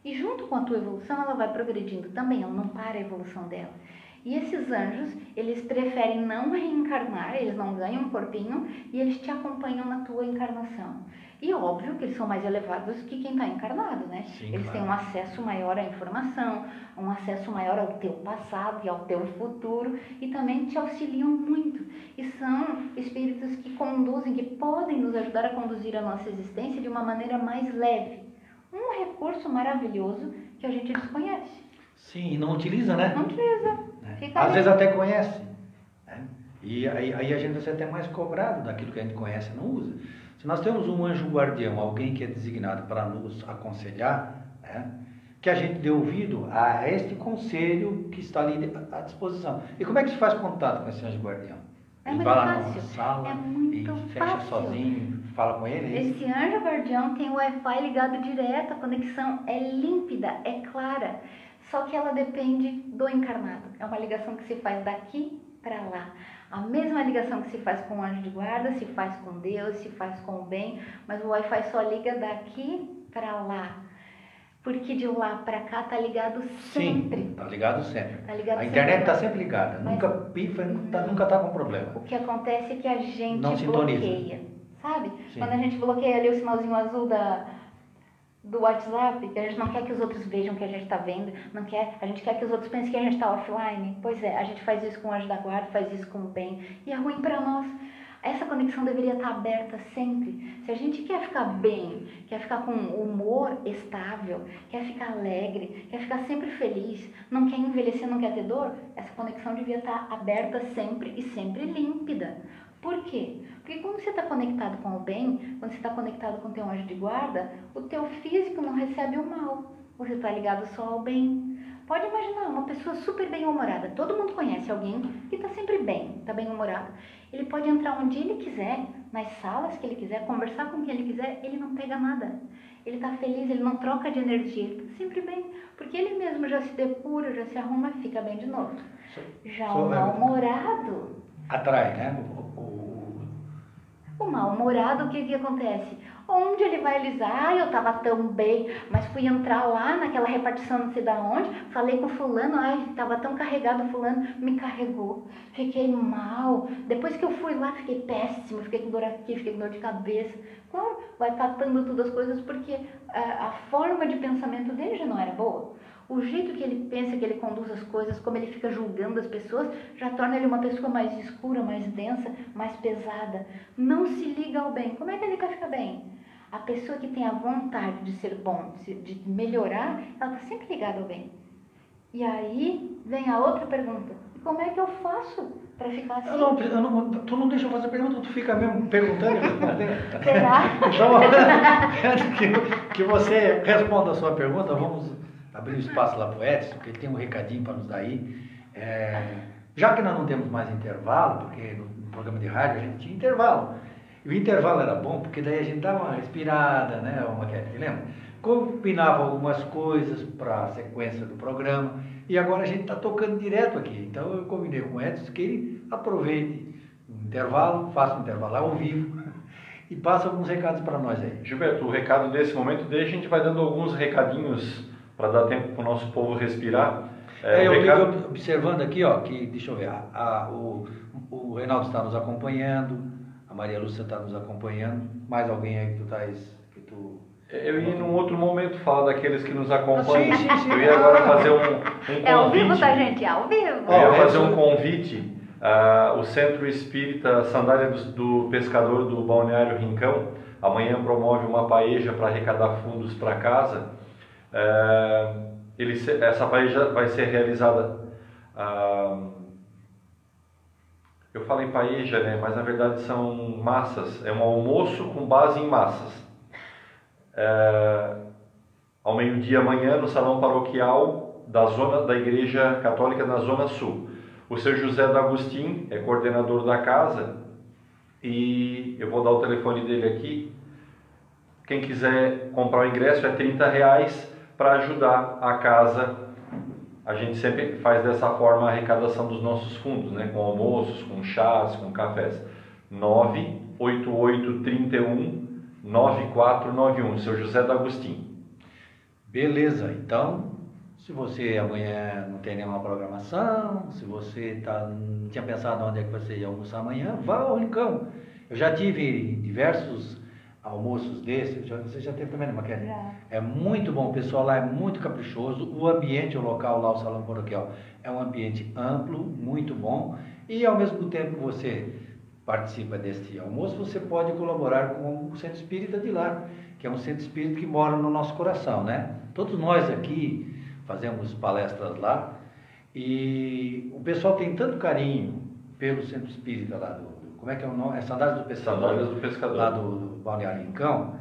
C: E junto com a tua evolução, ela vai progredindo também, ela não para a evolução dela. E esses anjos, eles preferem não reencarnar, eles não ganham um corpinho e eles te acompanham na tua encarnação. E óbvio que eles são mais elevados que quem está encarnado, né?
A: Sim,
C: eles
A: claro.
C: têm um acesso maior à informação, um acesso maior ao teu passado e ao teu futuro e também te auxiliam muito. E são espíritos que conduzem, que podem nos ajudar a conduzir a nossa existência de uma maneira mais leve. Um recurso maravilhoso que a gente desconhece.
A: Sim, não utiliza, né?
C: Não utiliza. Fica
A: Às vezes até conhece. né? E aí, aí a gente vai ser até mais cobrado daquilo que a gente conhece e não usa. Se nós temos um anjo guardião, alguém que é designado para nos aconselhar, né? que a gente dê ouvido a este conselho que está ali à disposição. E como é que se faz contato com esse anjo guardião?
C: É
A: ele vai lá
C: fácil.
A: sala
C: É
A: e fecha
C: fácil.
A: sozinho, fala com ele? é?
C: Esse anjo guardião tem o Wi-Fi ligado direto, a conexão é límpida, é clara. Só que ela depende do encarnado. É uma ligação que se faz daqui para lá. A mesma ligação que se faz com o anjo de guarda, se faz com Deus, se faz com o bem, mas o Wi-Fi só liga daqui para lá. Porque de lá para cá tá ligado sempre.
A: Sim, tá ligado sempre.
C: Tá ligado
A: a internet
C: sempre.
A: está sempre ligada,
C: Mas-
A: nunca pifa, nunca, nunca tá com problema.
C: O que acontece é que a gente
A: Não sintoniza.
C: bloqueia, sabe?
A: Sim.
C: Quando a gente bloqueia ali o sinalzinho azul da, do WhatsApp, que a gente não quer que os outros vejam que a gente está vendo, não quer, a gente quer que os outros pensem que a gente está offline. Pois é, a gente faz isso com o anjo da guarda, faz isso com o bem, e é ruim para nós. Essa conexão deveria estar aberta sempre. Se a gente quer ficar bem, quer ficar com humor estável, quer ficar alegre, quer ficar sempre feliz, não quer envelhecer, não quer ter dor, essa conexão devia estar aberta sempre e sempre límpida. Por quê? Porque quando você está conectado com o bem, quando você está conectado com o teu anjo de guarda, o teu físico não recebe o mal. Você está ligado só ao bem. Pode imaginar uma pessoa super bem-humorada. Todo mundo conhece alguém que está sempre bem, está bem-humorado. Ele pode entrar onde ele quiser, nas salas que ele quiser, conversar com quem ele quiser, ele não pega nada. Ele está feliz, ele não troca de energia, ele está sempre bem, porque ele mesmo já se depura, já se arruma e fica bem de novo. Já o mal-humorado.
A: Atrai, né?
C: O, o, o mal-humorado, o que, que acontece? Onde ele vai alisar? Ah, eu estava tão bem, mas fui entrar lá naquela repartição não sei da onde, falei com fulano, ai, estava tão carregado, fulano me carregou. Fiquei mal. Depois que eu fui lá, fiquei péssimo, fiquei com dor aqui, fiquei com dor de cabeça. Claro, vai catando todas as coisas porque a, a forma de pensamento dele já não era boa. O jeito que ele pensa, que ele conduz as coisas, como ele fica julgando as pessoas, já torna ele uma pessoa mais escura, mais densa, mais pesada. Não se liga ao bem. Como é que ele quer ficar bem? A pessoa que tem a vontade de ser bom, de melhorar, ela está sempre ligada ao bem. E aí vem a outra pergunta: como é que eu faço para ficar assim?
A: Eu não, eu não, tu não deixa eu fazer pergunta, tu fica mesmo perguntando.
C: Será? [LAUGHS]
A: então, [LAUGHS] que, que você responda a sua pergunta, vamos abrir um espaço lá para o Edson, porque ele tem um recadinho para nos dar aí. É, já que nós não temos mais intervalo, porque no, programa de rádio a gente tinha intervalo. E o intervalo era bom porque daí a gente dava uma respirada, né, uma queda, lembra? Combinava algumas coisas para a sequência do programa e agora a gente está tocando direto aqui. Então eu combinei com o Edson que ele aproveite o intervalo, faça um intervalo ao vivo [LAUGHS] e passa alguns recados para nós aí.
B: Gilberto, o recado desse momento, daí a gente vai dando alguns recadinhos para dar tempo para o nosso povo respirar.
A: É, é eu recado... observando aqui, ó, que deixa eu ver, a, a, o, o Reinaldo está nos acompanhando, a Maria Lúcia está nos acompanhando. Mais alguém aí que tu estás. Que tu...
B: Eu ia num outro momento falar daqueles que nos acompanham. Sim, sim, sim. Eu ia agora fazer um, um convite. É
C: ao vivo, tá, gente? É ao vivo.
B: Eu ia fazer um convite. Uh, o Centro Espírita Sandália do, do Pescador do Balneário Rincão amanhã promove uma paeja para arrecadar fundos para casa. Uh, ele, essa paeja vai ser realizada uh, eu falei paeja, né? Mas na verdade são massas. É um almoço com base em massas. É, ao meio-dia amanhã no salão paroquial da zona da Igreja Católica na Zona Sul. O seu José D'Agostin é coordenador da casa e eu vou dar o telefone dele aqui. Quem quiser comprar o ingresso é 30 reais para ajudar a casa a gente sempre faz dessa forma a arrecadação dos nossos fundos, né? com almoços, com chás, com cafés. 98831 9491, seu José D'Agostinho.
A: Beleza, então, se você amanhã não tem nenhuma programação, se você tá, não tinha pensado onde é que você ia almoçar amanhã, vá ao Rincão. Eu já tive diversos almoços desses, já, você já teve também, né, Maquete? É muito bom, o pessoal lá é muito caprichoso, o ambiente, o local lá, o salão paroquial, é um ambiente amplo, muito bom, e ao mesmo tempo que você participa deste almoço, você pode colaborar com o Centro Espírita de lá, que é um centro espírita que mora no nosso coração, né? Todos nós aqui fazemos palestras lá, e o pessoal tem tanto carinho pelo Centro Espírita lá do, como é que é o nome? É Sandálias do Pescador.
B: Sandálias do Pescador.
A: Lá do, do Balneário Rincão,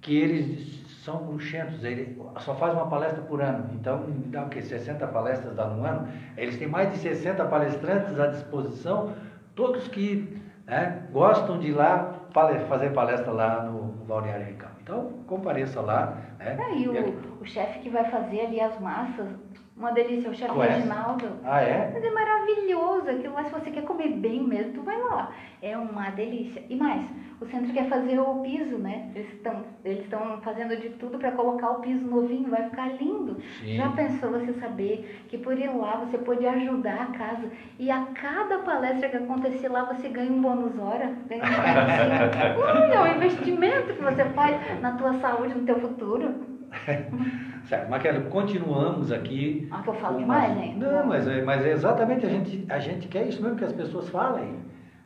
A: que eles são bruxentos, ele só faz uma palestra por ano. Então, dá o quê? 60 palestras dá no ano. Eles têm mais de 60 palestrantes à disposição, todos que né, gostam de ir lá fazer palestra lá no, no Balneário Rincão. Então, compareça lá. Né?
C: É, e o, o chefe que vai fazer ali as massas, uma delícia, o chefe Reginaldo.
A: Ah, é?
C: Mas é maravilhoso aquilo lá. Se você quer comer bem mesmo, tu vai lá. É uma delícia. E mais, o centro quer fazer o piso, né? Eles estão eles fazendo de tudo para colocar o piso novinho, vai ficar lindo. Sim. Já pensou você saber que por ir lá você pode ajudar a casa e a cada palestra que acontecer lá você ganha um bônus hora, ganha um [LAUGHS] é um investimento que você faz na tua saúde, no teu futuro. [LAUGHS]
A: certo, Maquela, continuamos aqui.
C: Ah, que eu falo demais, né?
A: Não, mas é, mas é exatamente a gente, a gente quer isso mesmo que as pessoas falem.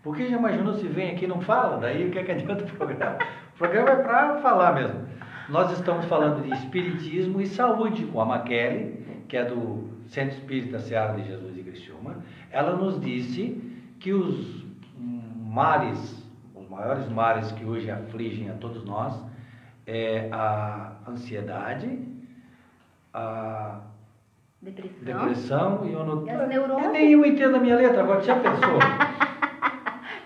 A: Porque já imaginou se vem aqui e não fala? Daí o que, é que adianta o programa? O programa é para falar mesmo. Nós estamos falando de Espiritismo e Saúde com a Maquele, que é do Centro Espírita Seara de Jesus de Criciúma. Ela nos disse que os males, os maiores males que hoje afligem a todos nós é a ansiedade, a
C: Depressão.
A: depressão e o no...
C: E as neuroses.
A: Eu nem eu entendo a minha letra, agora já pensou? [LAUGHS]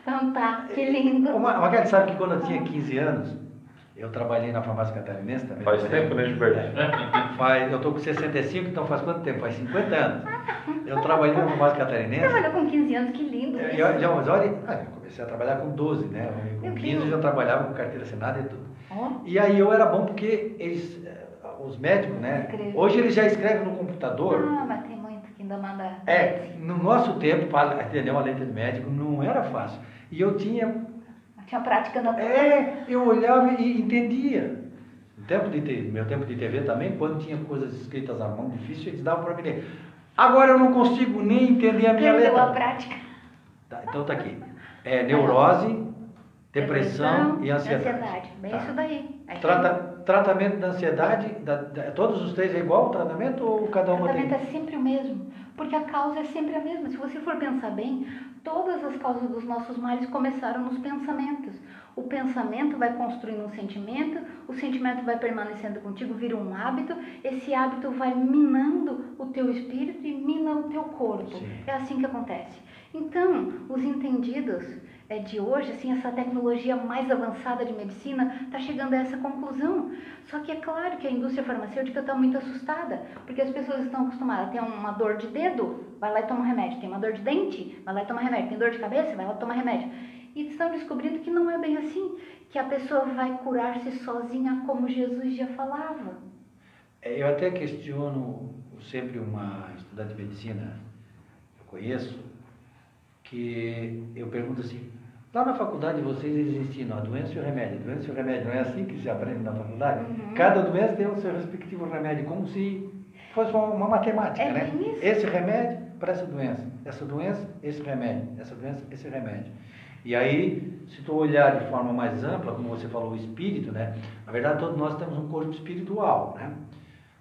C: Então tá, que lindo.
A: Uma, Magali sabe que quando eu tinha 15 anos, eu trabalhei na farmácia catarinense também.
B: Faz tempo, né, Gilberto?
A: Faz, eu estou com 65, então faz quanto tempo? Faz 50 anos. Eu trabalhei na farmácia catarinense.
C: Trabalhou com 15 anos, que lindo.
A: É,
C: isso.
A: e olha, já, mas olha, ah, eu comecei a trabalhar com 12, né? Com
C: Meu
A: 15 eu já trabalhava com carteira assinada e tudo.
C: Ó,
A: E aí eu era bom porque eles, eh, os médicos, né?
C: Escreve.
A: Hoje eles já escrevem no computador.
C: Ah, mas tem muito que ainda manda.
A: É, no nosso tempo, para atender uma letra de médico não era fácil. E eu tinha,
C: Tinha prática na
A: é, eu olhava e entendia. No tempo de te- meu tempo de TV também, quando tinha coisas escritas à mão difícil, eles davam para mim ler. Agora eu não consigo nem entender a minha
C: Perdeu a
A: letra.
C: prática.
A: Tá, então tá aqui. É neurose, depressão, e ansiedade.
C: Bem
A: Tá.
C: isso daí. Aí
A: Trata- tratamento da ansiedade, da- da- todos os três é igual o tratamento ou cada
C: O
A: uma tem?
C: tratamento é sempre o mesmo, porque a causa é sempre a mesma. Se você for pensar bem, todas as causas dos nossos males começaram nos pensamentos. O pensamento vai construindo um sentimento, o sentimento vai permanecendo contigo, vira um hábito, esse hábito vai minando o teu espírito e mina o teu corpo.
A: Sim.
C: É assim que acontece. Então, os entendidos é, de hoje, assim, essa tecnologia mais avançada de medicina está chegando a essa conclusão. Só que é claro que a indústria farmacêutica está muito assustada, porque as pessoas estão acostumadas a ter uma dor de dedo, vai lá e toma um remédio. Tem uma dor de dente, vai lá e toma remédio. Tem dor de cabeça, vai lá e toma remédio. E estão descobrindo que não é bem assim, que a pessoa vai curar-se sozinha, como Jesus já falava.
A: É, Eu até questiono sempre uma estudante de medicina eu conheço, que eu pergunto assim, lá na faculdade vocês eles ensinam a doença e o remédio, a doença e o remédio, não é assim que se aprende na faculdade?
C: Uhum.
A: Cada doença tem o seu respectivo remédio, como se fosse uma, uma matemática,
C: É
A: né?
C: isso.
A: Esse remédio para essa doença, essa doença, esse remédio, essa doença, esse remédio. E aí, se tu olhar de forma mais ampla, como você falou, o espírito, né? Na verdade, todos nós temos um corpo espiritual, né?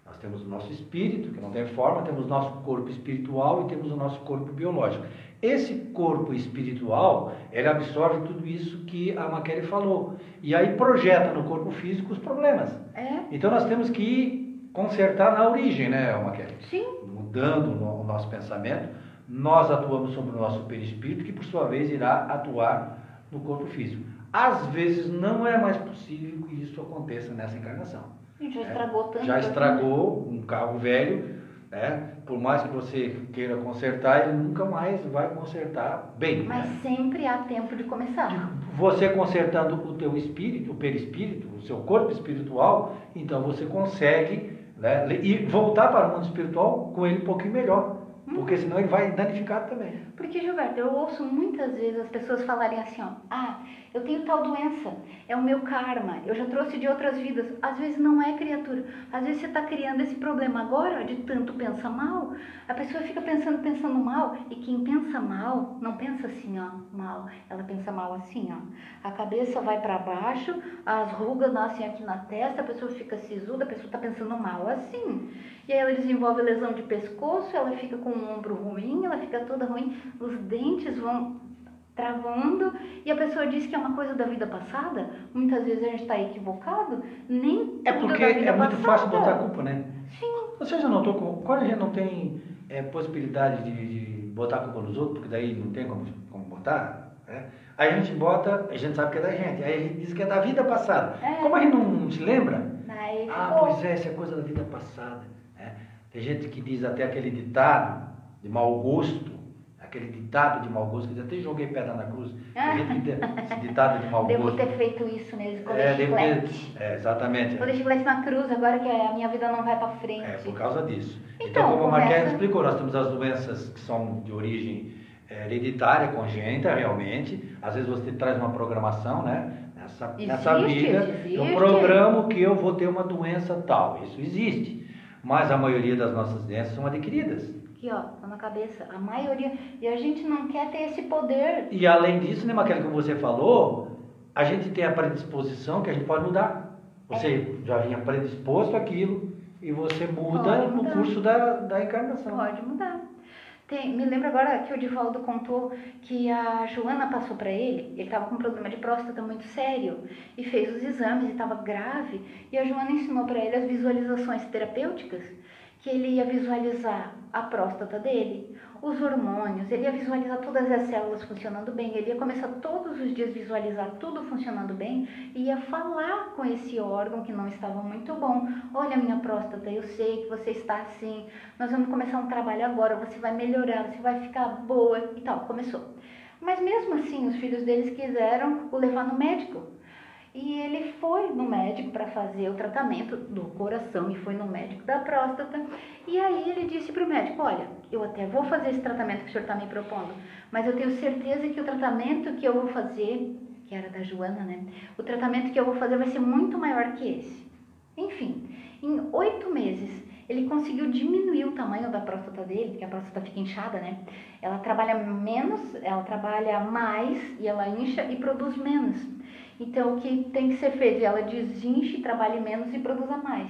A: Nós temos o nosso espírito, que não tem forma, temos o nosso corpo espiritual e temos o nosso corpo biológico. Esse corpo espiritual, ele absorve tudo isso que a Maquele falou. E aí projeta no corpo físico os problemas.
C: É,
A: Então nós temos que consertar na origem, né, Maquele?
C: sim.
A: Mudando o nosso pensamento, nós atuamos sobre o nosso perispírito, que por sua vez irá atuar no corpo físico. Às vezes não é mais possível que isso aconteça nessa encarnação.
C: Gente já
A: É,
C: estragou tanto.
A: Já estragou um carro velho, né? Por mais que você queira consertar, ele nunca mais vai consertar bem.
C: Mas
A: né?
C: sempre há tempo de começar.
A: Você consertando o teu espírito, o perispírito, o seu corpo espiritual, então você consegue né, e voltar para o mundo espiritual com ele um pouquinho melhor. Porque senão ele vai danificar também.
C: Porque, Gilberto, eu ouço muitas vezes as pessoas falarem assim, ó, ah, eu tenho tal doença, é o meu karma, eu já trouxe de outras vidas. Às vezes não é criatura. Às vezes você está criando esse problema agora de tanto pensa mal. A pessoa fica pensando, pensando mal. E quem pensa mal, não pensa assim, ó, mal. Ela pensa mal assim, ó. A cabeça vai para baixo, as rugas nascem aqui na testa, a pessoa fica sisuda, a pessoa está pensando mal assim. E aí ela desenvolve lesão de pescoço, ela fica com o ombro ruim, ela fica toda ruim, os dentes vão travando e a pessoa diz que é uma coisa da vida passada. Muitas vezes a gente está equivocado, nem
A: É
C: tudo
A: porque é muito
C: passada.
A: fácil botar a culpa, né?
C: Sim,
A: Você já notou como, quando a gente não tem é, possibilidade de, de botar a culpa nos outros, porque daí não tem como, como botar, né? aí a gente bota, a gente sabe que é da gente, aí a gente diz que é da vida passada.
C: É.
A: Como a gente não se lembra,
C: aí
A: ah, pois é, isso é coisa da vida passada. né? Tem gente que diz até aquele ditado de mau gosto, aquele ditado de mau gosto, que eu até joguei pedra na cruz. [LAUGHS] Esse ditado de mau
C: Devo
A: gosto.
C: ter feito isso mesmo, com
A: É, devo ter- é, exatamente.
C: Vou deixar chiclete na cruz agora que a minha vida não vai para frente.
A: É, por causa disso. Então,
C: Então,
A: como a Marquete
C: começa-
A: explicou, nós temos as doenças que são de origem é, hereditária, congênita, realmente. Às vezes você traz uma programação, né? Nessa, nessa
C: Existe,
A: vida,
C: existe.
A: eu programo que eu vou ter uma doença tal. Isso existe. Mas a maioria das nossas doenças são adquiridas.
C: Aqui, ó, tá na cabeça. A maioria. E a gente não quer ter esse poder.
A: E além disso, né, Maquele, como você falou, a gente tem a predisposição que a gente pode mudar. Você já vinha predisposto àquilo e você muda no curso da, da encarnação.
C: Pode mudar. Tem, me lembro agora que o Divaldo contou que a Joana passou para ele, ele estava com um problema de próstata muito sério e fez os exames e estava grave, e a Joana ensinou para ele as visualizações terapêuticas, que ele ia visualizar a próstata dele, os hormônios, ele ia visualizar todas as células funcionando bem, ele ia começar todos os dias visualizar tudo funcionando bem e ia falar com esse órgão que não estava muito bom. Olha minha próstata, eu sei que você está assim, nós vamos começar um trabalho agora, você vai melhorar, você vai ficar boa e tal. Começou. Mas mesmo assim, os filhos deles quiseram o levar no médico. E ele foi no médico para fazer o tratamento do coração e foi no médico da próstata. E aí ele disse para o médico: Olha, eu até vou fazer esse tratamento que o senhor está me propondo, mas eu tenho certeza que o tratamento que eu vou fazer, que era da Joana, né? O tratamento que eu vou fazer vai ser muito maior que esse. Enfim, em oito meses ele conseguiu diminuir o tamanho da próstata dele, porque a próstata fica inchada, né? Ela trabalha menos, ela trabalha mais e ela incha e produz menos. Então, o que tem que ser feito? Ela desinche, trabalhe menos e produza mais.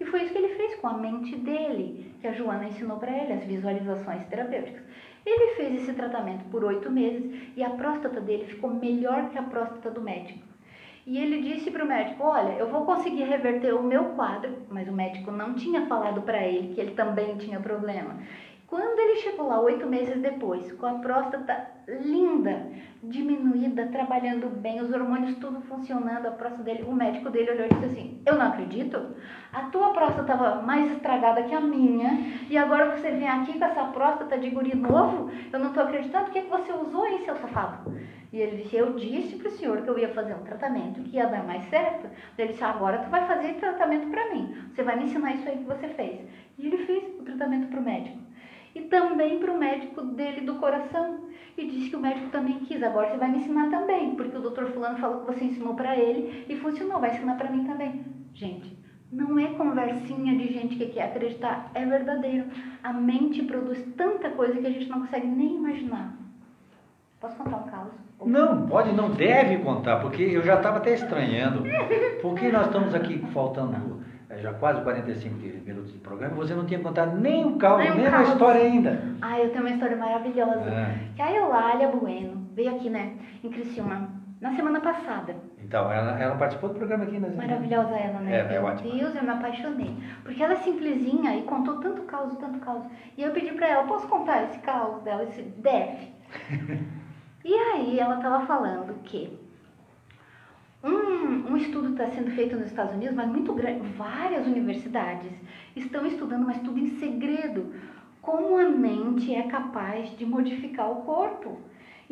C: E foi isso que ele fez com a mente dele, que a Joana ensinou para ele, as visualizações terapêuticas. Ele fez esse tratamento por oito meses e a próstata dele ficou melhor que a próstata do médico. E ele disse para o médico: Olha, eu vou conseguir reverter o meu quadro, mas o médico não tinha falado para ele que ele também tinha problema. Quando ele chegou lá, oito meses depois, com a próstata linda, diminuída, trabalhando bem, os hormônios tudo funcionando, a próstata dele, o médico dele olhou e disse assim: Eu não acredito, a tua próstata estava mais estragada que a minha, e agora você vem aqui com essa próstata de guri novo? Eu não estou acreditando, o que, é que você usou aí, seu safado? E ele disse: Eu disse para o senhor que eu ia fazer um tratamento que ia dar mais certo. Ele disse: Agora tu vai fazer tratamento para mim, você vai me ensinar isso aí que você fez. E ele fez o tratamento para o médico e também para o médico dele do coração. E disse que o médico também quis. Agora você vai me ensinar também, porque o doutor Fulano falou que você ensinou para ele e funcionou, vai ensinar para mim também. Gente, não é conversinha de gente que quer acreditar, é verdadeiro. A mente produz tanta coisa que a gente não consegue nem imaginar. Posso contar um caos?
A: Não, pode, não deve contar, porque eu já estava até estranhando. Porque nós estamos aqui faltando já quase 45 minutos de programa, você não tinha contado nem o caos, nem, nem a história ainda.
C: Ah, eu tenho uma história maravilhosa. É. Que a Eulália Bueno veio aqui, né, em Criciúma, na semana passada.
A: Então, ela, ela participou do programa aqui, né?
C: Maravilhosa ela, né?
A: É, é
C: Meu
A: ótimo.
C: Deus, eu me apaixonei. Porque ela é simplesinha e contou tanto caos, tanto caos. E eu pedi pra ela, posso contar esse caos dela? Esse deve. [LAUGHS] e aí ela tava falando que um, um estudo está sendo feito nos Estados Unidos, mas muito grande, várias universidades estão estudando, mas tudo em segredo, como a mente é capaz de modificar o corpo.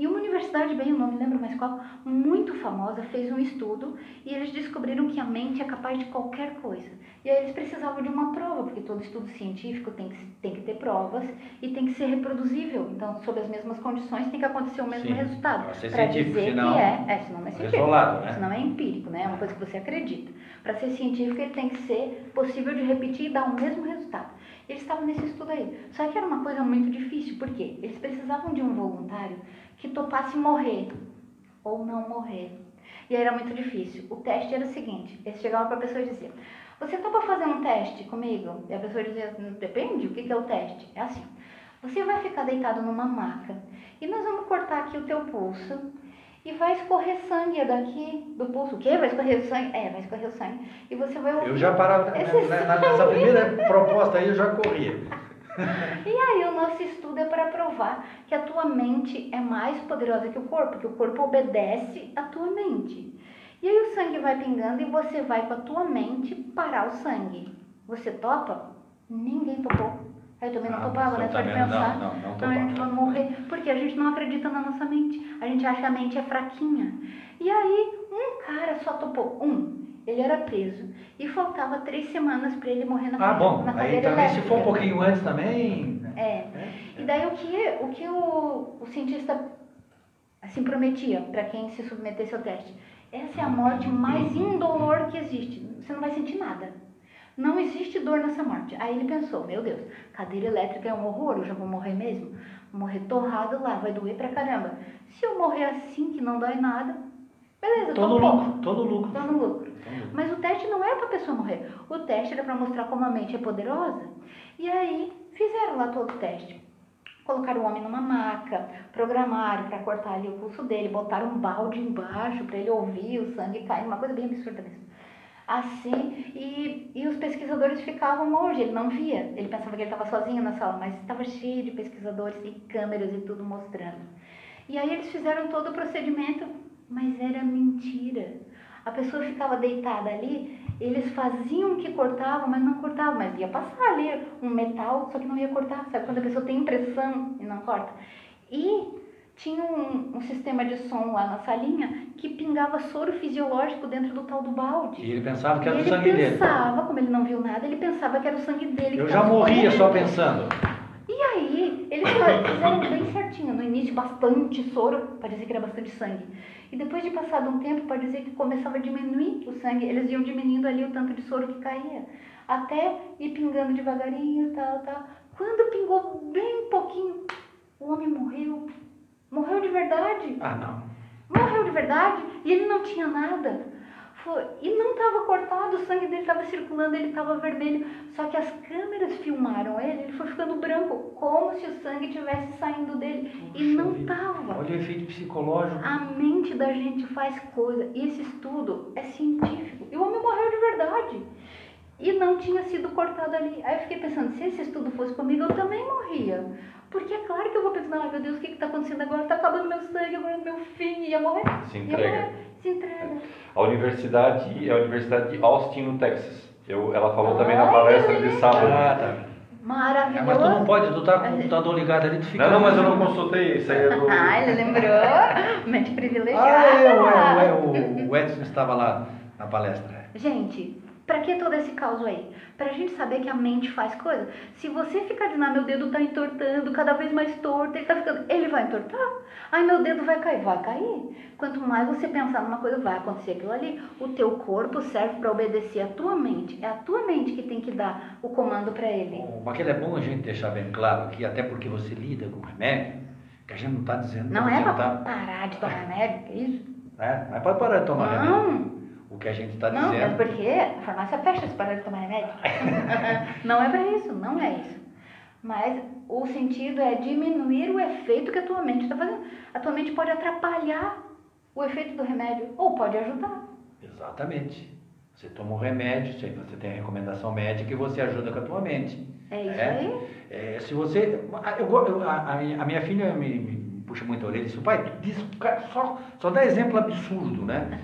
C: E uma universidade, bem, eu não me lembro mais qual, muito famosa, fez um estudo e eles descobriram que a mente é capaz de qualquer coisa. E aí eles precisavam de uma prova, porque todo estudo científico tem que, tem que ter provas e tem que ser reproduzível. Então, sob as mesmas condições, tem que acontecer o mesmo
A: Sim.
C: resultado.
A: Para ser
C: científico,
A: dizer senão,
C: que é, é, senão não é científico.
A: Isolado, né?
C: Senão é empírico, né? É uma coisa que você acredita. Para ser científico, ele tem que ser possível de repetir e dar o mesmo resultado. Eles estavam nesse estudo aí. Só que era uma coisa muito difícil, porque eles precisavam de um voluntário que topasse morrer ou não morrer. E aí era muito difícil. O teste era o seguinte: eles chegavam para a pessoa e diziam: Você topa fazer um teste comigo? E a pessoa dizia: Depende, o que é o teste? É assim: Você vai ficar deitado numa maca e nós vamos cortar aqui o teu pulso e vai escorrer sangue daqui do pulso. O quê? Vai escorrer sangue? É, vai escorrer o sangue. E você vai ouvir.
A: Eu já parava,
C: esse
A: né, nessa primeira proposta aí eu já corria.
C: E aí o nosso estudo é para provar que a tua mente é mais poderosa que o corpo, que o corpo obedece à tua mente. E aí o sangue vai pingando e você vai com a tua mente parar o sangue. Você topa? Ninguém topou. Aí eu também não
A: Ah,
C: topava, né?
A: eu
C: Só de
A: também não,
C: pensar.
A: não, não
C: a
A: topava.
C: gente vai morrer. Porque a gente não acredita na nossa mente. A gente acha que a mente é fraquinha. E aí um cara só topou. Um. Ele era preso. E faltava três semanas para ele morrer na,
A: Ah, bom,
C: na
A: aí
C: cadeira
A: também se
C: elétrica.
A: for um pouquinho antes também. né?
C: É. E daí o que o, que o, o cientista assim prometia para quem se submetesse ao teste? Essa é a morte mais indolor que existe. Você não vai sentir nada. Não existe dor nessa morte. Aí ele pensou, meu Deus, cadeira elétrica é um horror, eu já vou morrer mesmo. Vou morrer torrado lá, vai doer pra caramba. Se eu morrer assim, que não dói nada, beleza,
A: Tô
C: tô
A: no
C: bom.
A: lucro, tô no lucro.
C: Tô no lucro. Mas o teste não era para a pessoa morrer. O teste era para mostrar como a mente é poderosa. E aí fizeram lá todo o teste. Colocaram o homem numa maca, programaram para cortar ali o pulso dele, botaram um balde embaixo para ele ouvir o sangue cair, uma coisa bem absurda mesmo. Assim, e, e os pesquisadores ficavam longe, ele não via. Ele pensava que ele estava sozinho na sala, mas estava cheio de pesquisadores e câmeras e tudo mostrando. E aí eles fizeram todo o procedimento, mas era mentira. A pessoa ficava deitada ali, eles faziam que cortavam, mas não cortavam, mas ia passar ali um metal, só que não ia cortar. Sabe quando a pessoa tem impressão e não corta? E tinha um, um, sistema de som lá na salinha que pingava soro fisiológico dentro do tal do balde.
A: E ele pensava que era o sangue dele.
C: Ele pensava, como ele não viu nada, ele pensava que era o sangue dele.
A: Eu já morria só pensando.
C: E aí, eles fizeram bem certinho. No início, bastante soro, parecia que era bastante sangue. E depois de passado um tempo, pode dizer que começava a diminuir o sangue. Eles iam diminuindo ali o tanto de soro que caía. Até ir pingando devagarinho, tal, tal. Quando pingou bem pouquinho, o homem morreu. Morreu de verdade.
A: Ah, não.
C: Morreu de verdade e ele não tinha nada. E não estava cortado, o sangue dele estava circulando, ele estava vermelho. Só que as câmeras filmaram ele, ele foi ficando branco, como se o sangue estivesse saindo dele. E não estava.
A: Olha o efeito psicológico.
C: A mente da gente faz coisa. E esse estudo é científico. E o homem morreu de verdade. E não tinha sido cortado ali. Aí eu fiquei pensando, se esse estudo fosse comigo, eu também morria. Porque é claro que eu vou pensar, ai meu Deus, o que está acontecendo agora? Está acabando meu sangue, agora é meu fim, ia morrer.
B: Se entrega.
C: Morrer, se entrega.
B: A universidade é a Universidade de Austin, no Texas. Eu, ela falou também na palestra de sábado.
A: Ah, tá.
C: Maravilhoso.
A: É, mas tu não pode, tu tá com o computador ligado ali, tu fica.
B: Não, não, mas eu não consultei, isso aí é do. [LAUGHS]
C: ah, ele lembrou. Mente privilegiada.
A: Ah, eu, eu, eu, o Edson estava lá na palestra.
C: Gente, para que todo esse caos aí? Para a gente saber que a mente faz coisa. Se você ficar dizendo, ah, meu dedo está entortando, cada vez mais torto, ele tá ficando. Ele vai entortar? Ai, meu dedo vai cair. Vai cair. Quanto mais você pensar numa coisa, vai acontecer aquilo ali. O teu corpo serve para obedecer a tua mente. É a tua mente que tem que dar o comando para ele.
A: Mas é bom a gente deixar bem claro que, até porque você lida com remédio, que a gente não está dizendo.
C: Não é para
A: tá...
C: parar de tomar remédio, é isso?
A: É, mas pode parar de tomar
C: não.
A: remédio o que a gente está
C: dizendo.
A: Não,
C: é porque a farmácia fecha se parar de tomar remédio. [LAUGHS] não é para isso, não é isso. Mas o sentido é diminuir o efeito que a tua mente está fazendo. A tua mente pode atrapalhar o efeito do remédio ou pode ajudar.
A: Exatamente. Você toma um remédio, você tem a recomendação médica e você ajuda com a tua mente.
C: É isso é? aí.
A: É, se você. Eu, eu, a, a, minha filha me, me puxa muito a orelha e diz, pai, diz, só, só dá exemplo absurdo, né?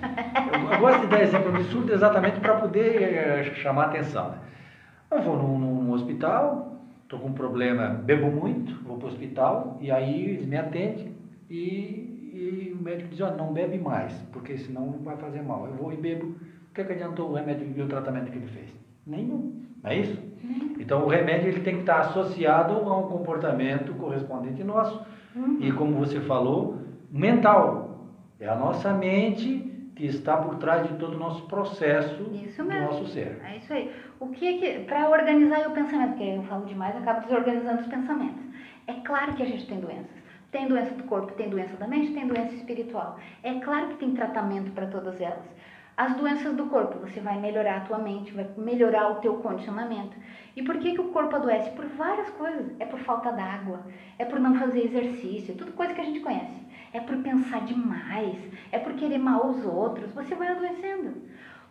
A: Eu, eu gosto de dar exemplo absurdo exatamente para poder é, chamar a atenção. Né? Eu vou num, num hospital, estou com um problema, bebo muito, vou para o hospital e aí eles me atendem e, e o médico diz, oh, não bebe mais, porque senão vai fazer mal. Eu vou e bebo, o que, é que adiantou o remédio e o tratamento que ele fez? Nenhum, não é isso? Então o remédio ele tem que estar associado a um comportamento correspondente nosso Uhum. E como você falou, mental. É a nossa mente que está por trás de todo o nosso processo do nosso ser.
C: É isso aí. O que que para organizar o pensamento, porque eu falo demais, acabo desorganizando os pensamentos. É claro que a gente tem doenças. Tem doença do corpo, tem doença da mente, tem doença espiritual. É claro que tem tratamento para todas elas. As doenças do corpo, você vai melhorar a tua mente, vai melhorar o teu condicionamento. E por que, que o corpo adoece? Por várias coisas. É por falta d'água, é por não fazer exercício, tudo coisa que a gente conhece. É por pensar demais, é por querer mal os outros, você vai adoecendo.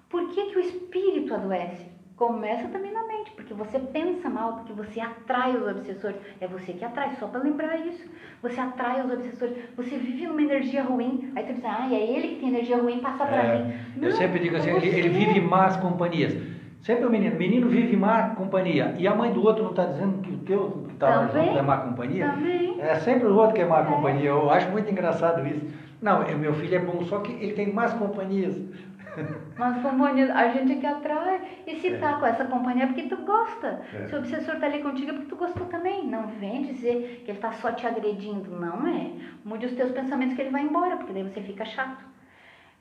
C: Por que, que o espírito adoece? Começa também na mente, porque você pensa mal, porque você atrai os obsessores. É você que atrai, só para lembrar isso. Você atrai os obsessores. Você vive numa energia ruim, aí tu diz, ah, é ele que tem energia ruim, passa para
A: é,
C: mim.
A: Eu Não, sempre digo assim, é ele, ele, vive más companhias. Sempre o menino, menino vive má companhia. E a mãe do outro não está dizendo que o teu que está junto é má companhia?
C: Também.
A: É sempre o outro que é má é. companhia. Eu acho muito engraçado isso. Não, meu filho é bom, só que ele tem mais companhias. [LAUGHS]
C: Mas companhia, a gente é que atrai. E se é. tá com essa companhia é porque tu gosta. É. Se o obsessor tá ali contigo é porque tu gostou também. Não vem dizer que ele tá só te agredindo. Não é. Mude os teus pensamentos que ele vai embora, porque daí você fica chato.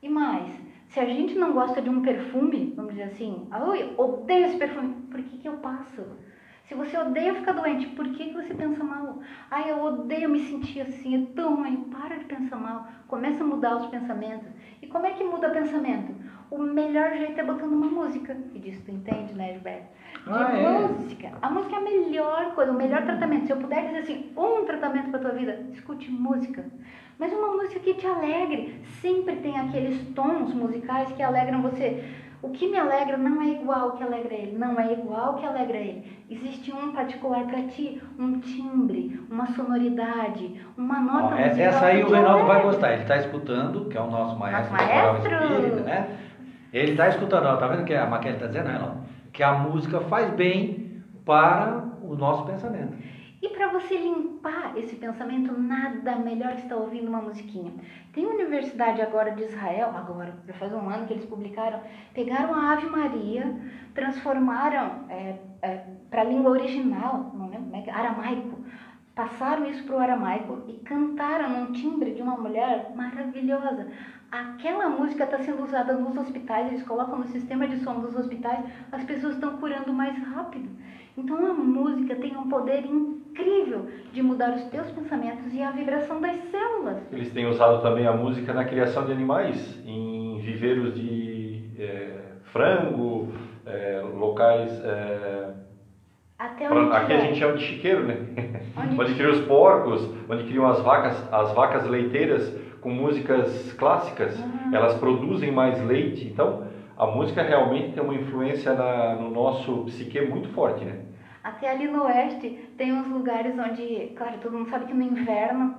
C: E mais, se a gente não gosta de um perfume, vamos dizer assim, eu odeio esse perfume, por que, que eu passo? Se você odeia ficar doente, por que, que você pensa mal? Ai, eu odeio me sentir assim, é tão ruim. Para de pensar mal. Começa a mudar os pensamentos. E como é que muda o pensamento? o melhor jeito é botando uma música. E disso tu entende, né, Gilberto? De
A: Ah, é?
C: música. A música é a melhor coisa, o melhor tratamento. Se eu puder dizer assim, um tratamento para tua vida, escute música. Mas uma música que te alegre. Sempre tem aqueles tons musicais que alegram você. O que me alegra não é igual que alegra ele, não é igual que alegra ele. Existe um particular para ti, um timbre, uma sonoridade, uma nota
A: essa,
C: musical
A: essa aí o Reinaldo vai gostar. Ele está escutando, que é o nosso maestro,
C: Nosso maestro.
A: espírita, né? Ele está escutando, ó, tá vendo que a Maquele está dizendo, Reinaldo? Que a música faz bem para o nosso pensamento.
C: Para você limpar esse pensamento, nada melhor que estar ouvindo uma musiquinha. Tem uma universidade agora de Israel, agora, já faz um ano que eles publicaram, pegaram a Ave Maria, transformaram para a língua original, não lembro como é que aramaico, passaram isso para o aramaico e cantaram num timbre de uma mulher maravilhosa. Aquela música está sendo usada nos hospitais, eles colocam no sistema de som dos hospitais, as pessoas estão curando mais rápido. Então a música tem um poder incrível de mudar os teus pensamentos e a vibração das células.
B: Eles têm usado também a música na criação de animais, em viveiros de é, frango, é, locais. é,
C: Até
B: pra-
C: onde
B: aqui a gente chama de chiqueiro, né?
C: Onde [LAUGHS]
B: onde criam os porcos, onde criam as vacas, as vacas leiteiras com músicas clássicas.
C: Ah.
B: Elas produzem mais leite. Então, a música realmente tem uma influência na- no nosso psique muito forte, né?
C: Até ali no oeste tem uns lugares onde, claro, todo mundo sabe que no inverno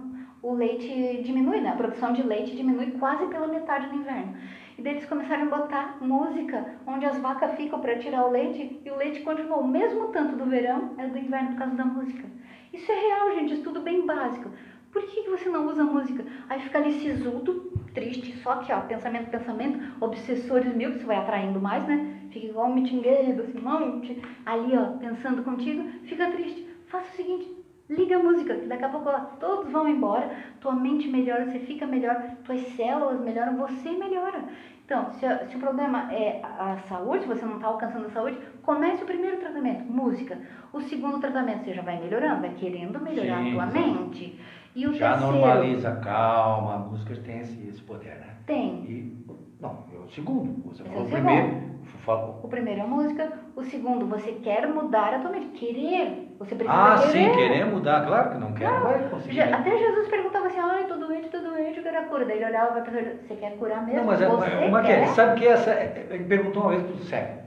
C: o leite diminui, né? A produção de leite diminui quase pela metade no inverno. E daí eles começaram a botar música onde as vacas ficam para tirar o leite e o leite continua o mesmo tanto do verão é do inverno por causa da música. Isso é real, gente, estudo bem básico. Por que, que você não usa música? Aí fica ali sisudo, triste, só que ó, pensamento, pensamento, obsessores mil, que você vai atraindo mais, né? Fica igual um mitingueiro, assim, um monte, ali ó, pensando contigo, fica triste. Faça o seguinte, liga a música, que daqui a pouco ó, todos vão embora, tua mente melhora, você fica melhor, tuas células melhoram, você melhora. Então, se, a- se o problema é a a saúde, se você não está alcançando a saúde, comece o primeiro tratamento, música. O segundo tratamento você já vai melhorando, vai querendo melhorar
A: Sim,
C: a tua mente. E o
A: Já
C: terceiro
A: normaliza, calma, a música tem esse, esse poder, né?
C: tem
A: E, não, é o segundo. Você
C: Esse
A: falou
C: é
A: o primeiro. Falou.
C: O primeiro é a música, o segundo, você quer mudar a tua mente, querer. Você precisa
A: Ah,
C: querer.
A: sim, querer mudar, claro que não quer, não vai conseguir. Né?
C: Até Jesus perguntava assim, ai, tô doente, tô doente, eu quero a cura. Daí ele olhava a pessoa, você quer curar mesmo?
A: Não, mas é, uma
C: quer?
A: quer, sabe que essa. Ele perguntou uma vez pro cego: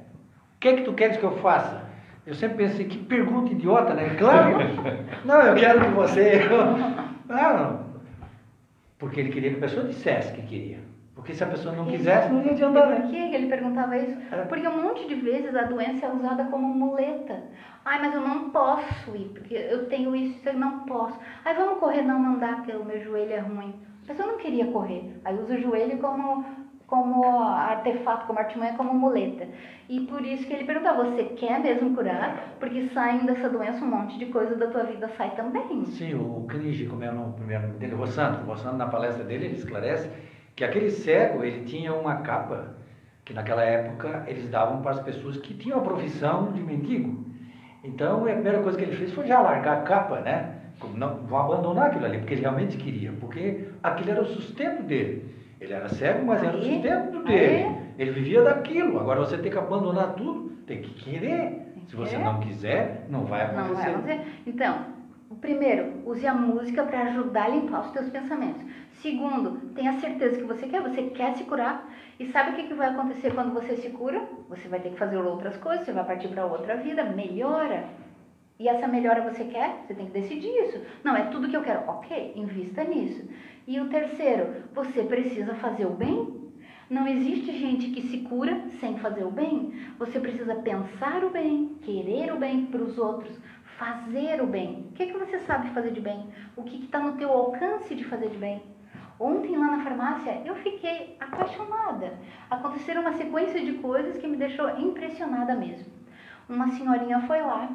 A: O que é que tu queres que eu faça? Eu sempre pensei, que pergunta idiota, né? Claro! [LAUGHS] não, eu quero que você. Ah, não. Porque ele queria que a pessoa dissesse que queria. Porque se a pessoa não quisesse, não ia adiantar,
C: Por
A: né?
C: que ele perguntava isso? Porque um monte de vezes a doença é usada como muleta. Ai, mas eu não posso ir, porque eu tenho isso, eu não posso. Ai, vamos correr, não, não dá, porque o meu joelho é ruim. A pessoa não queria correr. Aí usa o joelho como, como artefato, como artimanha, como muleta. E por isso que ele perguntava, você quer mesmo curar? Porque saindo dessa doença, um monte de coisa da tua vida sai também.
A: Sim, o Knige, como é o nome primeiro dele, o Rossandro. O Rossandro, na palestra dele, ele esclarece que aquele cego, ele tinha uma capa que naquela época eles davam para as pessoas que tinham a profissão de mendigo. Então, a primeira coisa que ele fez foi já largar a capa, né? Não, abandonar aquilo ali, porque ele realmente queria, porque aquilo era o sustento dele. Ele era cego, mas era o
C: Aí,
A: sustento
C: aí.
A: dele. Ele vivia daquilo. Agora você tem que abandonar tudo, tem que querer.
C: Tem que
A: Se você
C: querer.
A: não quiser, não vai
C: Não
A: acontecer.
C: vai acontecer. Então, o primeiro, use a música para ajudar a limpar os teus pensamentos. Segundo, tenha certeza que você quer, você quer se curar. E sabe o que, que vai acontecer quando você se cura? Você vai ter que fazer outras coisas, você vai partir para outra vida, melhora. E essa melhora você quer? Você tem que decidir isso. Não, é tudo que eu quero. Ok, invista nisso. E o terceiro, você precisa fazer o bem? Não existe gente que se cura sem fazer o bem. Você precisa pensar o bem, querer o bem para os outros, fazer o bem. O que, que você sabe fazer de bem? O que está no teu alcance de fazer de bem? Ontem lá na farmácia eu fiquei apaixonada. Aconteceram uma sequência de coisas que me deixou impressionada mesmo. Uma senhorinha foi lá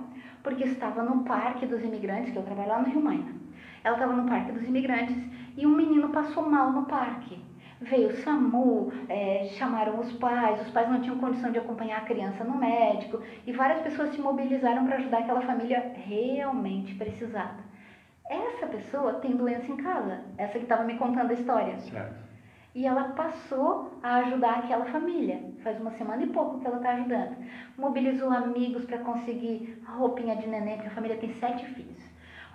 C: porque estava no parque dos imigrantes, que eu trabalho lá no Rio Maina. Ela estava no parque dos imigrantes e um menino passou mal no parque. Veio o SAMU, eh, chamaram os pais, os pais não tinham condição de acompanhar a criança no médico e várias pessoas se mobilizaram para ajudar aquela família realmente precisada. Essa pessoa tem doença em casa, essa que estava me contando a história.
A: Certo.
C: E ela passou a ajudar aquela família. Faz uma semana e pouco que ela está ajudando. Mobilizou amigos para conseguir roupinha de neném, porque a família tem sete filhos.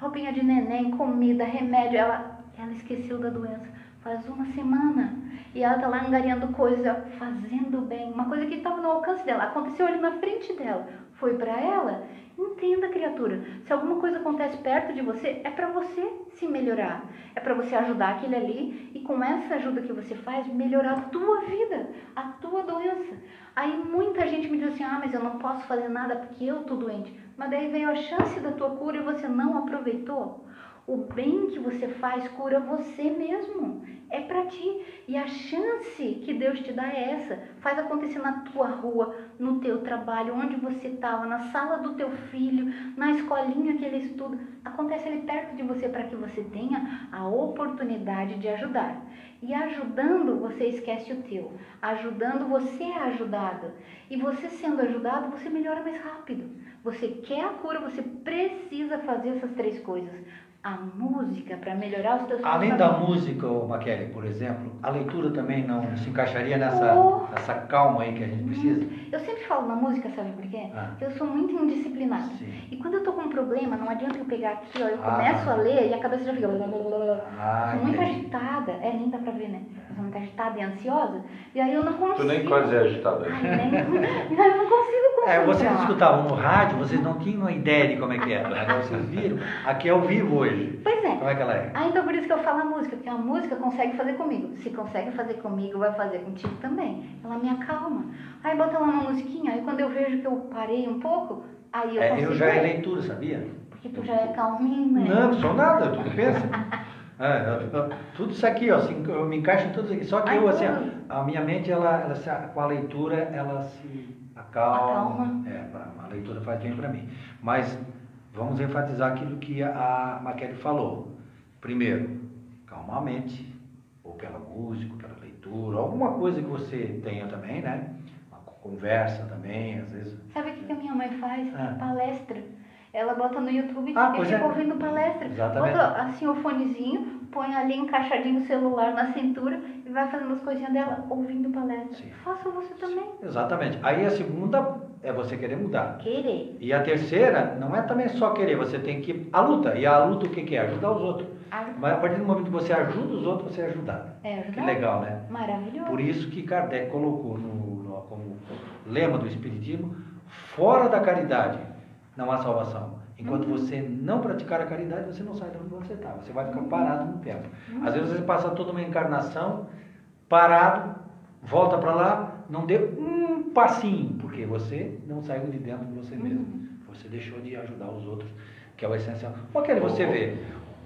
C: Roupinha de neném, comida, remédio. Ela, ela esqueceu da doença faz uma semana. E ela está lá angariando coisa, fazendo bem. Uma coisa que estava no alcance dela, aconteceu ali na frente dela. Foi para ela Entenda, criatura. Se alguma coisa acontece perto de você, é para você se melhorar. É para você ajudar aquele ali e com essa ajuda que você faz, melhorar a tua vida, a tua doença. Aí muita gente me diz assim: ah, mas eu não posso fazer nada porque eu tô doente. Mas daí veio a chance da tua cura e você não aproveitou. O bem que você faz cura você mesmo. É para ti. E a chance que Deus te dá é essa. Faz acontecer na tua rua, no teu trabalho, onde você estava, na sala do teu filho, na escolinha que ele estuda. Acontece ali perto de você para que você tenha a oportunidade de ajudar. E ajudando, você esquece o teu. Ajudando, você é ajudado. E você sendo ajudado, você melhora mais rápido. Você quer a cura, você precisa fazer essas três coisas a música para melhorar os teus
A: Além da música, Maquele, por exemplo, a leitura também não se encaixaria nessa, oh. nessa calma aí que a gente precisa?
C: Eu sempre falo na música, sabe por quê? Ah. Eu sou muito indisciplinada. Sim. E quando eu tô com um problema, não adianta eu pegar aqui, ó, eu ah. começo a ler e a cabeça já fica. Ah, sou muito agitada. É, nem dá pra ver, né? Eu sou muito agitada e ansiosa. E aí eu não consigo.
B: Tu nem quase é agitada.
C: Ai, nem... [LAUGHS] eu não consigo concentrar.
A: É, vocês escutavam no rádio, vocês não tinham uma ideia de como é que era. Né? Vocês viram. Aqui é ao vivo hoje hoje.
C: Pois é.
A: Como é que ela é?
C: Ah, então por isso que eu falo a música, porque a música consegue fazer comigo. Se consegue fazer comigo, vai fazer contigo também. Ela me acalma. Aí bota lá uma musiquinha, aí quando eu vejo que eu parei um pouco, aí eu
A: é,
C: consigo.
A: Eu já é leitura, sabia?
C: Porque tu já é calminho, né?
A: Não, sou nada, tu pensa. [LAUGHS] É, tudo isso aqui, ó, assim, eu me encaixo em tudo isso aqui. Só que Ai, eu, assim, a, a minha mente, ela, ela com a leitura, ela se acalma. acalma. É, a leitura faz bem para mim. Mas Vamos enfatizar aquilo que a Maquete falou. Primeiro, calmamente, ou pela música, pela leitura, alguma coisa que você tenha também, né? Uma conversa também, às vezes.
C: Sabe o que a minha mãe faz? Ah. Palestra. Ela bota no YouTube ah, e fica é. ouvindo palestra.
A: Exatamente.
C: Bota assim o fonezinho, põe ali encaixadinho o celular na cintura e vai fazendo as coisinhas dela ouvindo palestra. Sim. Faça você também.
A: Exatamente. Aí a segunda é você querer mudar.
C: Querer.
A: E a terceira não é também só querer, você tem que. A luta. E a luta o que, que é? Ajudar os outros. Mas a partir do momento que você ajuda os outros, você é ajudado.
C: É ajudar.
A: Que legal, né?
C: Maravilhoso.
A: Por isso que Kardec colocou no, no, como lema do Espiritismo: fora da caridade não há salvação. Enquanto uhum. você não praticar a caridade, você não sai de onde você está. Você vai ficar parado no tempo. Uhum. Às vezes você passa toda uma encarnação parado, volta para lá, não deu um passinho, porque você não saiu de dentro de você mesmo. Uhum. Você deixou de ajudar os outros, que é o essencial. Aquele você vê,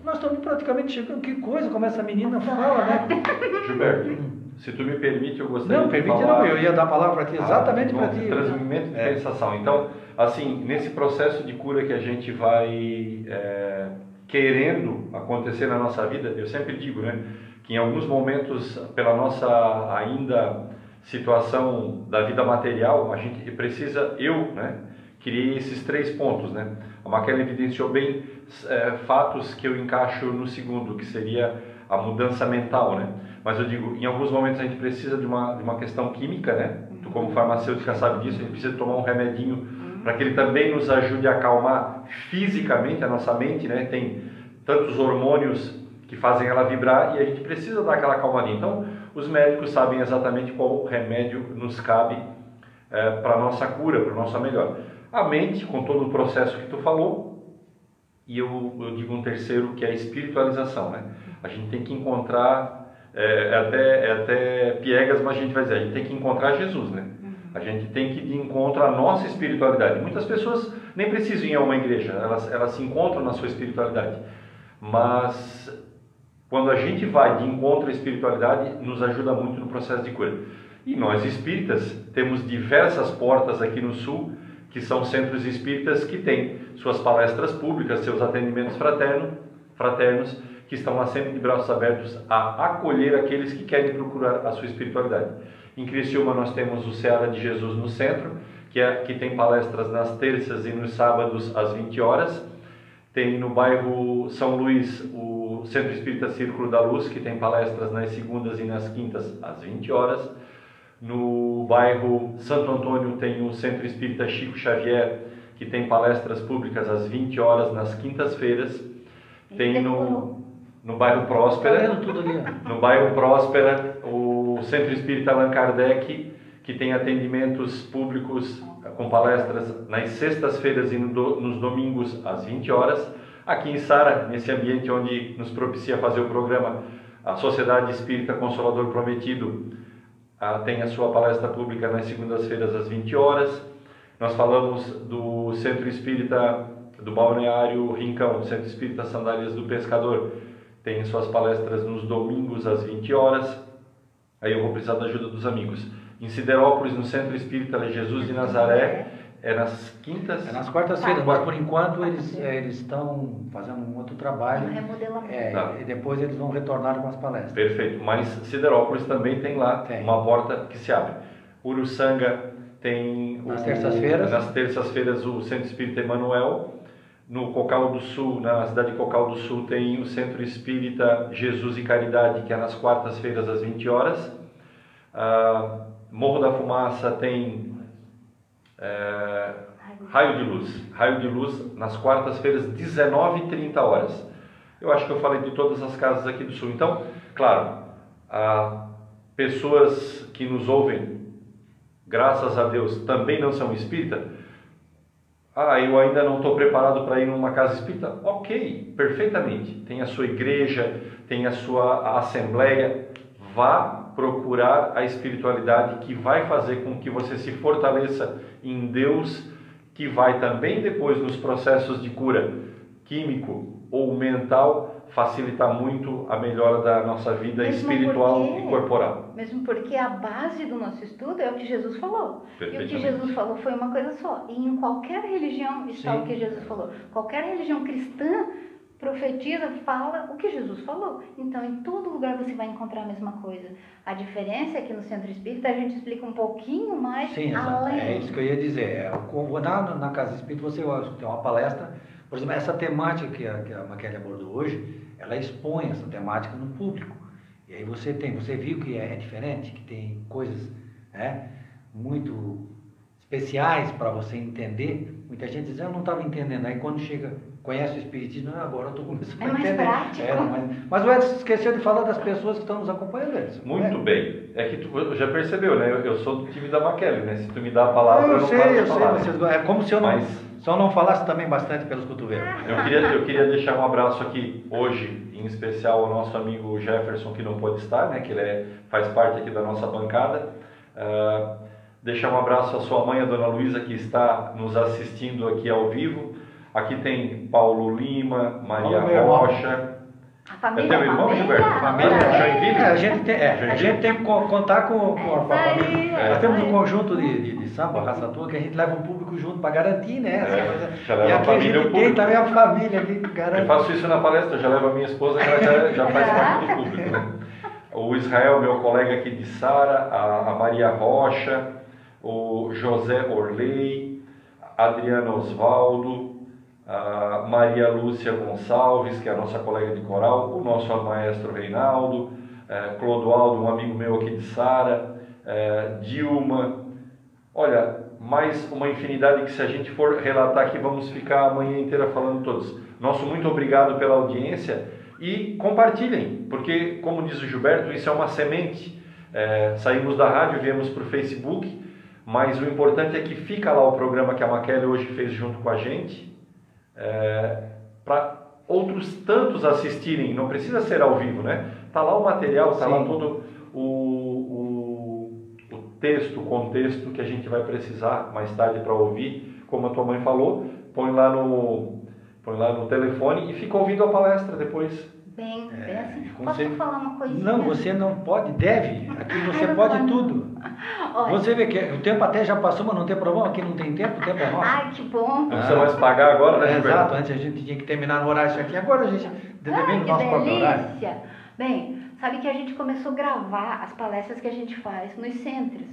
A: nós estamos praticamente chegando, que coisa, como essa menina fala, né? [LAUGHS]
B: Gilberto, hum. se tu me permite, eu gostaria
A: não,
B: de
A: permite
B: falar...
A: Não, eu ia dar a palavra para ti, ah, exatamente ah, para ti.
B: Transmimento de é. sensação. Então, assim, nesse processo de cura que a gente vai é, querendo acontecer na nossa vida, eu sempre digo, né? Que em alguns momentos, pela nossa ainda situação da vida material, a gente precisa, eu, né, criei esses três pontos, né? A Maquela evidenciou bem é, fatos que eu encaixo no segundo, que seria a mudança mental, né? Mas eu digo, em alguns momentos a gente precisa de uma, de uma questão química, né? Tu como farmacêutica sabe disso, a gente precisa tomar um remedinho para que ele também nos ajude a acalmar fisicamente a nossa mente, né? Tem tantos hormônios que fazem ela vibrar e a gente precisa dar aquela calmaria. Então, os médicos sabem exatamente qual remédio nos cabe é, para a nossa cura, para nossa melhor. A mente, com todo o processo que tu falou, e eu, eu digo um terceiro que é a espiritualização, né? A gente tem que encontrar, é, é até, é até piegas, mas a gente vai dizer, a gente tem que encontrar Jesus, né? A gente tem que ir de encontro à nossa espiritualidade. Muitas pessoas nem precisam ir a uma igreja, elas, elas se encontram na sua espiritualidade. Mas quando a gente vai de encontro à espiritualidade, nos ajuda muito no processo de cura. E nós espíritas temos diversas portas aqui no sul, que são centros espíritas que têm suas palestras públicas, seus atendimentos fraterno, fraternos, que estão lá sempre de braços abertos a acolher aqueles que querem procurar a sua espiritualidade. Em Criciúma nós temos o Seara de Jesus no centro, que, é, que tem palestras nas terças e nos sábados às 20 horas. Tem no bairro São Luís o Centro Espírita Círculo da Luz, que tem palestras nas segundas e nas quintas às 20 horas. No bairro Santo Antônio tem o Centro Espírita Chico Xavier, que tem palestras públicas às 20 horas nas quintas-feiras. Tem no, no bairro Próspera,
A: Tá
B: no bairro Próspera, o Centro Espírita Allan Kardec, que tem atendimentos públicos com palestras nas sextas-feiras e no nos domingos às 20 horas. Aqui em Sara, nesse ambiente onde nos propicia fazer o programa, a Sociedade Espírita Consolador Prometido ah, tem a sua palestra pública nas segundas-feiras às 20 horas. Nós falamos do Centro Espírita do Balneário Rincão, Centro Espírita Sandálias do Pescador, tem suas palestras nos domingos às 20 horas. Aí eu vou precisar da ajuda dos amigos. Em Siderópolis, no Centro Espírita Jesus de Nazaré, é nas quintas.
A: É nas quartas-feiras, mas por enquanto eles eh, eles estão fazendo um outro
C: Um
A: trabalho.
C: remodelamento.
A: É,
B: Tá.
A: e depois eles vão retornar com as palestras.
B: Perfeito. Mas Siderópolis também tem lá
A: Tem.
B: uma porta que se abre. Uruçanga tem
A: Nas terças-feiras.
B: nas terças-feiras o Centro Espírita Emanuel. No Cocal do Sul, na cidade de Cocal do Sul, tem o Centro Espírita Jesus e Caridade, que é nas quartas-feiras às 20 horas. Ah, Morro da Fumaça tem é, Raio de Luz. Raio de Luz nas quartas-feiras, 19 e 30 horas. Eu acho que eu falei de todas as casas aqui do Sul. Então, claro, ah, pessoas que nos ouvem, graças a Deus, também não são espírita. Ah, eu ainda não estou preparado para ir numa casa espírita. Ok, perfeitamente. Tem a sua igreja, tem a sua assembleia. Vá procurar a espiritualidade que vai fazer com que você se fortaleça em Deus, que vai também depois nos processos de cura químico ou mental facilitar muito a melhora da nossa vida
C: Mesmo
B: espiritual
C: porque-
B: e corporal.
C: Mesmo porque a base do nosso estudo é o que Jesus falou. E o que. Jesus falou foi uma coisa só. E em qualquer religião está
A: Sim.
C: o que Jesus falou. Qualquer religião cristã profetiza, fala o que Jesus falou. Então, em todo lugar você vai encontrar a mesma coisa. A diferença é que no centro espírita a gente explica um pouquinho mais
A: Sim,
C: além.
A: É isso que eu ia dizer. É, na, na Casa Espírita você tem uma palestra, por exemplo, essa temática que a, que a abordou hoje, ela expõe essa temática no público. E aí você tem, você viu que é, é diferente, que tem coisas né, muito especiais para você entender. Muita gente diz, eu não estava entendendo. Aí quando chega, conhece o Espiritismo, "Ah, agora eu estou começando
C: É
A: a
C: mais
A: entender.
C: prático.
A: É, mas, mas o Edson esqueceu de falar das pessoas que estão nos acompanhando. Edson.
B: Muito
A: É.
B: bem. É que tu já percebeu, né? Eu, eu sou do time da Maquele, né? Se tu me dá a palavra, eu,
A: eu
B: não
A: sei, eu sei,
B: né?
A: vocês, é como se eu não,
B: Mas-
A: se eu não falasse também bastante pelos cotovelos. [LAUGHS]
B: Eu queria, eu queria deixar um abraço aqui hoje, em especial ao nosso amigo Jefferson, que não pode estar, né? Que ele é- faz parte aqui da nossa bancada. Ah, deixar um abraço à sua mãe, a dona Luísa, que está nos assistindo aqui ao vivo. Aqui tem Paulo Lima, Maria
A: Paulo.
B: Rocha.
C: A família,
B: É teu irmão,
C: família,
B: Gilberto?
A: Família.
B: Joinville?
A: É, a gente tem, é, a gente tem que co- contar com, com a, com a família.
C: é.
A: Nós temos um conjunto de, de, de samba, raça tua, que a gente leva um público junto para garantir, né? essa
B: É,
A: coisa.
B: já leva
A: e
B: a
A: aqui a
B: família o
A: gente tem
B: público.
A: também a família aqui que
B: Eu
A: garante.
B: faço isso na palestra, eu já levo a minha esposa, que ela já, já faz parte do público. Né? O Israel, meu colega aqui de Sara, a, a Maria Rocha, o José Orley, Adriano Osvaldo, a Maria Lúcia Gonçalves, que é a nossa colega de coral, o nosso maestro Reinaldo, eh, Clodoaldo, um amigo meu aqui de Sara, eh, Dilma, Olha, mais uma infinidade que se a gente for relatar aqui, vamos ficar a manhã inteira falando todos. Nosso muito obrigado pela audiência e compartilhem, porque, como diz o Gilberto, isso é uma semente. É, saímos da rádio, viemos para o Facebook, mas o importante é que fica lá o programa que a Maquele hoje fez junto com a gente, para outros tantos assistirem, não precisa ser ao vivo, né? Tá lá o material, tá lá todo o, o, o texto, o contexto que a gente vai precisar mais tarde para ouvir, como a tua mãe falou, põe lá no põe lá no telefone e fica ouvindo a palestra depois.
C: Bem, bem
A: É,
C: assim.
A: com
C: Posso falar uma coisinha?
A: Não, você não pode, deve. Aqui [LAUGHS] você
C: Ai,
A: pode
C: pode.
A: tudo. [LAUGHS]
C: Olha,
A: Você vê que o tempo até já passou, mas não tem problema. Aqui não tem tempo, o tempo é nosso.
C: Ai, que bom.
B: Não precisa mais pagar agora, né,
A: exato, antes a gente tinha que terminar no horário isso aqui. Agora a gente
C: Ai,
A: devemos
C: que
A: nosso próprio horário.
C: delícia. Bem, sabe que a gente começou a gravar as palestras que a gente faz nos centros.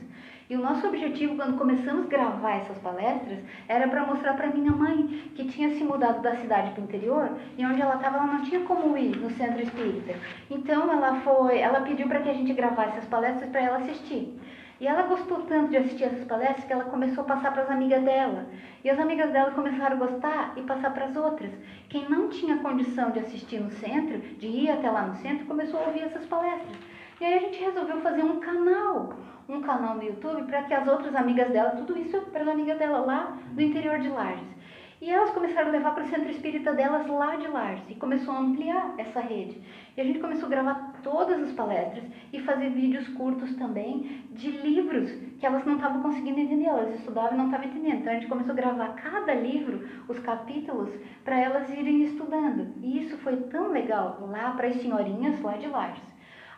C: E o nosso objetivo, quando começamos a gravar essas palestras, era para mostrar para minha mãe, que tinha se mudado da cidade para o interior, e onde ela estava, ela não tinha como ir no centro espírita. Então, ela foi, ela pediu para que a gente gravasse as palestras para ela assistir. E ela gostou tanto de assistir essas palestras que ela começou a passar para as amigas dela. E as amigas dela começaram a gostar e passar para as outras. Quem não tinha condição de assistir no centro, de ir até lá no centro, começou a ouvir essas palestras. E aí a gente resolveu fazer um canal, um canal no YouTube para que as outras amigas dela, tudo isso para as amigas dela lá do interior de Lages. E elas começaram a levar para o centro espírita delas lá de Lages e começou a ampliar essa rede. E a gente começou a gravar todas as palestras e fazer vídeos curtos também de livros que elas não estavam conseguindo entender, elas estudavam e não estavam entendendo. Então a gente começou a gravar cada livro, os capítulos, para elas irem estudando. E isso foi tão legal lá para as senhorinhas lá de Lages.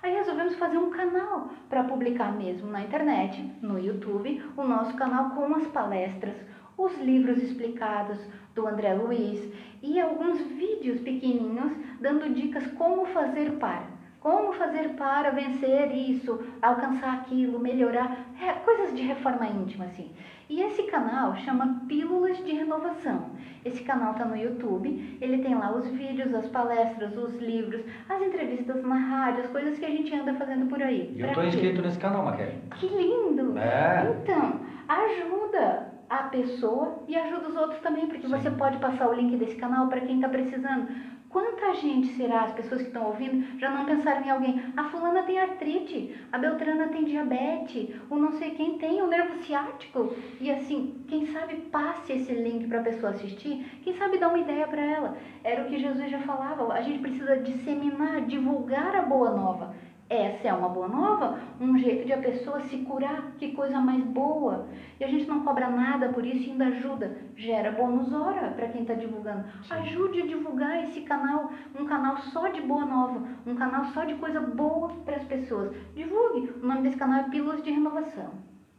C: Aí resolvemos fazer um canal para publicar mesmo na internet, no YouTube, o nosso canal com as palestras, os livros explicados do André Luiz e alguns vídeos pequenininhos dando dicas como fazer para. Como fazer para vencer isso, alcançar aquilo, melhorar, é, coisas de reforma íntima, assim. E esse canal chama Pílulas de Renovação. Esse canal está no YouTube, ele tem lá os vídeos, as palestras, os livros, as entrevistas na rádio, as coisas que a gente anda fazendo por aí.
A: E eu estou inscrito nesse canal, Maquete.
C: Que lindo!
A: É.
C: Então, ajuda a pessoa e ajuda os outros também, porque Sim. você pode passar o link desse canal para quem está precisando. Quanta gente será, as pessoas que estão ouvindo, já não pensaram em alguém? A fulana tem artrite, a Beltrana tem diabetes, o não sei quem tem o nervo ciático. E assim, quem sabe passe esse link para a pessoa assistir, quem sabe dá uma ideia para ela. Era o que Jesus já falava, a gente precisa disseminar, divulgar a boa nova. Essa é uma boa nova, um jeito de a pessoa se curar, que coisa mais boa. E a gente não cobra nada por isso e ainda ajuda. Gera bônus hora para quem está divulgando. Sim. Ajude a divulgar esse canal, um canal só de boa nova, um canal só de coisa boa para as pessoas. Divulgue. O nome desse canal é Pílulas de Renovação.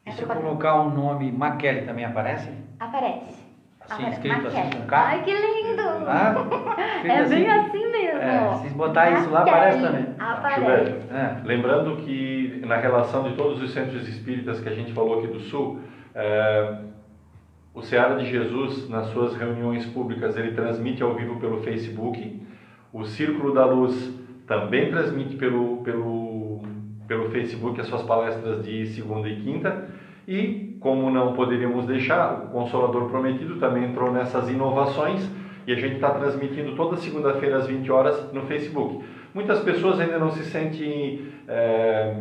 A: E se eu colocar o nome Maquele também aparece?
C: Aparece.
A: Assim, escrito assim com K?
C: Ai, que lindo! Ah, [LAUGHS] é assim, bem assim mesmo. É,
A: se botar isso lá, aparece também.
C: Aparece.
B: É. Lembrando que na relação de todos os centros espíritas que a gente falou aqui do Sul, é, o Seara de Jesus, nas suas reuniões públicas, ele transmite ao vivo pelo Facebook. O Círculo da Luz também transmite pelo, pelo, pelo Facebook as suas palestras de segunda e quinta. E, como não poderíamos deixar, o Consolador Prometido também entrou nessas inovações e a gente está transmitindo toda segunda-feira às 20 horas no Facebook. Muitas pessoas ainda não se sentem. É,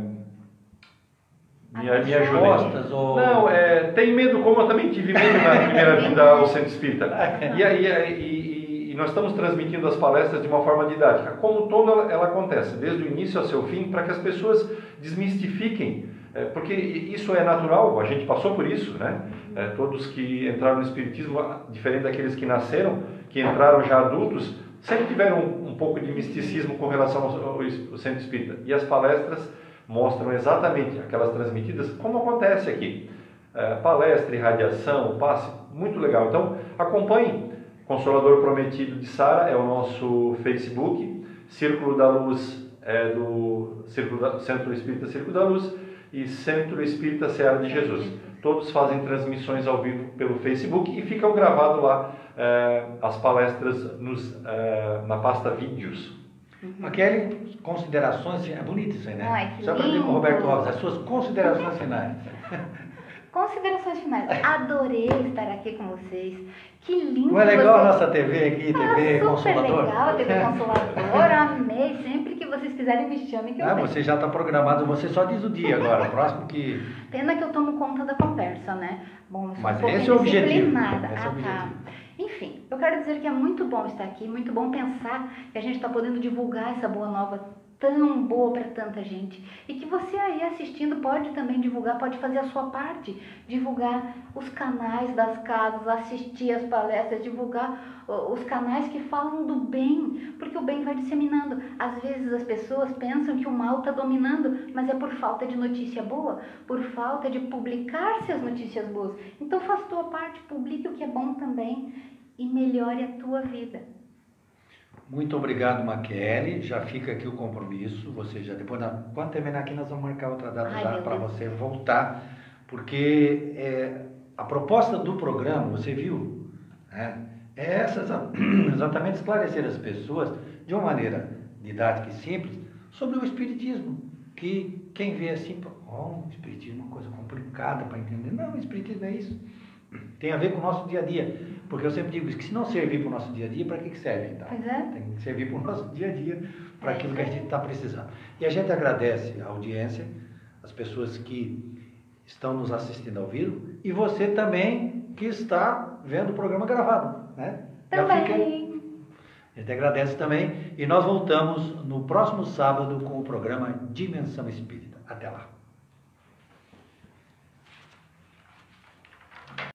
B: me, me ajudem. Ou... Não, é, tem medo, como eu também tive medo na primeira vinda ao Centro Espírita. E, e, e, e, nós estamos transmitindo as palestras de uma forma didática. Como todo ela, ela acontece, desde o início ao seu fim, para que as pessoas desmistifiquem é, porque isso é natural, a gente passou por isso, né? É, todos que entraram no Espiritismo, diferente daqueles que nasceram, que entraram já adultos, sempre tiveram um, pouco de misticismo com relação ao, ao, centro espírita. E as palestras mostram exatamente aquelas transmitidas, como acontece aqui. É, palestra, irradiação, passe, muito legal. Então, acompanhe. Consolador Prometido de Sara é o nosso Facebook. Círculo da Luz é do Círculo da, Centro Espírita Círculo da Luz e Centro Espírita Seara de Jesus. Todos fazem transmissões ao vivo pelo Facebook e ficam gravados lá eh, as palestras nos, eh, na pasta vídeos.
A: Uhum. Kelly, considerações, é bonito isso aí, né?
C: Ai,
A: Só para com o Roberto Alves, as suas considerações finais. [LAUGHS]
C: Considerações finais. Adorei estar aqui com vocês. Que lindo.
A: Não é legal você... a nossa TV aqui, TV
C: ah,
A: Consolador?
C: Super legal a TV Consolador, [LAUGHS] amei. Sempre que vocês quiserem me chamem que eu
A: Ah, venho. você já está programado, você só diz o dia agora, próximo que...
C: Pena que eu tomo conta da conversa, né?
A: Bom, eu sou Mas um esse é o objetivo. Esse
C: ah,
A: é o
C: tá. Enfim, eu quero dizer que é muito bom estar aqui, muito bom pensar que a gente está podendo divulgar essa boa nova tão boa para tanta gente. E que você aí assistindo pode também divulgar, pode fazer a sua parte, divulgar os canais das casas, assistir as palestras, divulgar os canais que falam do bem, porque o bem vai disseminando. Às vezes as pessoas pensam que o mal está dominando, mas é por falta de notícia boa, por falta de publicar-se as notícias boas. Então faz tua parte, publique o que é bom também e melhore a tua vida.
A: Muito obrigado, Maquele. Já fica aqui o compromisso. Você já depois, quando terminar aqui, nós vamos marcar outra data Ai, já para você voltar, porque é, a proposta do programa, você viu, né, é essa, [CLEARS THROAT] exatamente esclarecer as pessoas de uma maneira didática e simples sobre o espiritismo, que quem vê assim, Bom, espiritismo é uma coisa complicada para entender. Não, espiritismo é isso. Tem a ver com o nosso dia a dia. Porque eu sempre digo isso, que se não servir para o nosso dia a dia, para que, que serve então?
C: Pois é.
A: Tem que servir para o nosso dia a dia, para
C: É
A: aquilo que a gente está precisando. E a gente agradece a audiência, as pessoas que estão nos assistindo ao vivo e você também que está vendo o programa gravado. Né? Já fica-
C: Também.
A: a gente agradece também e nós voltamos no próximo sábado com o programa Dimensão Espírita. Até lá.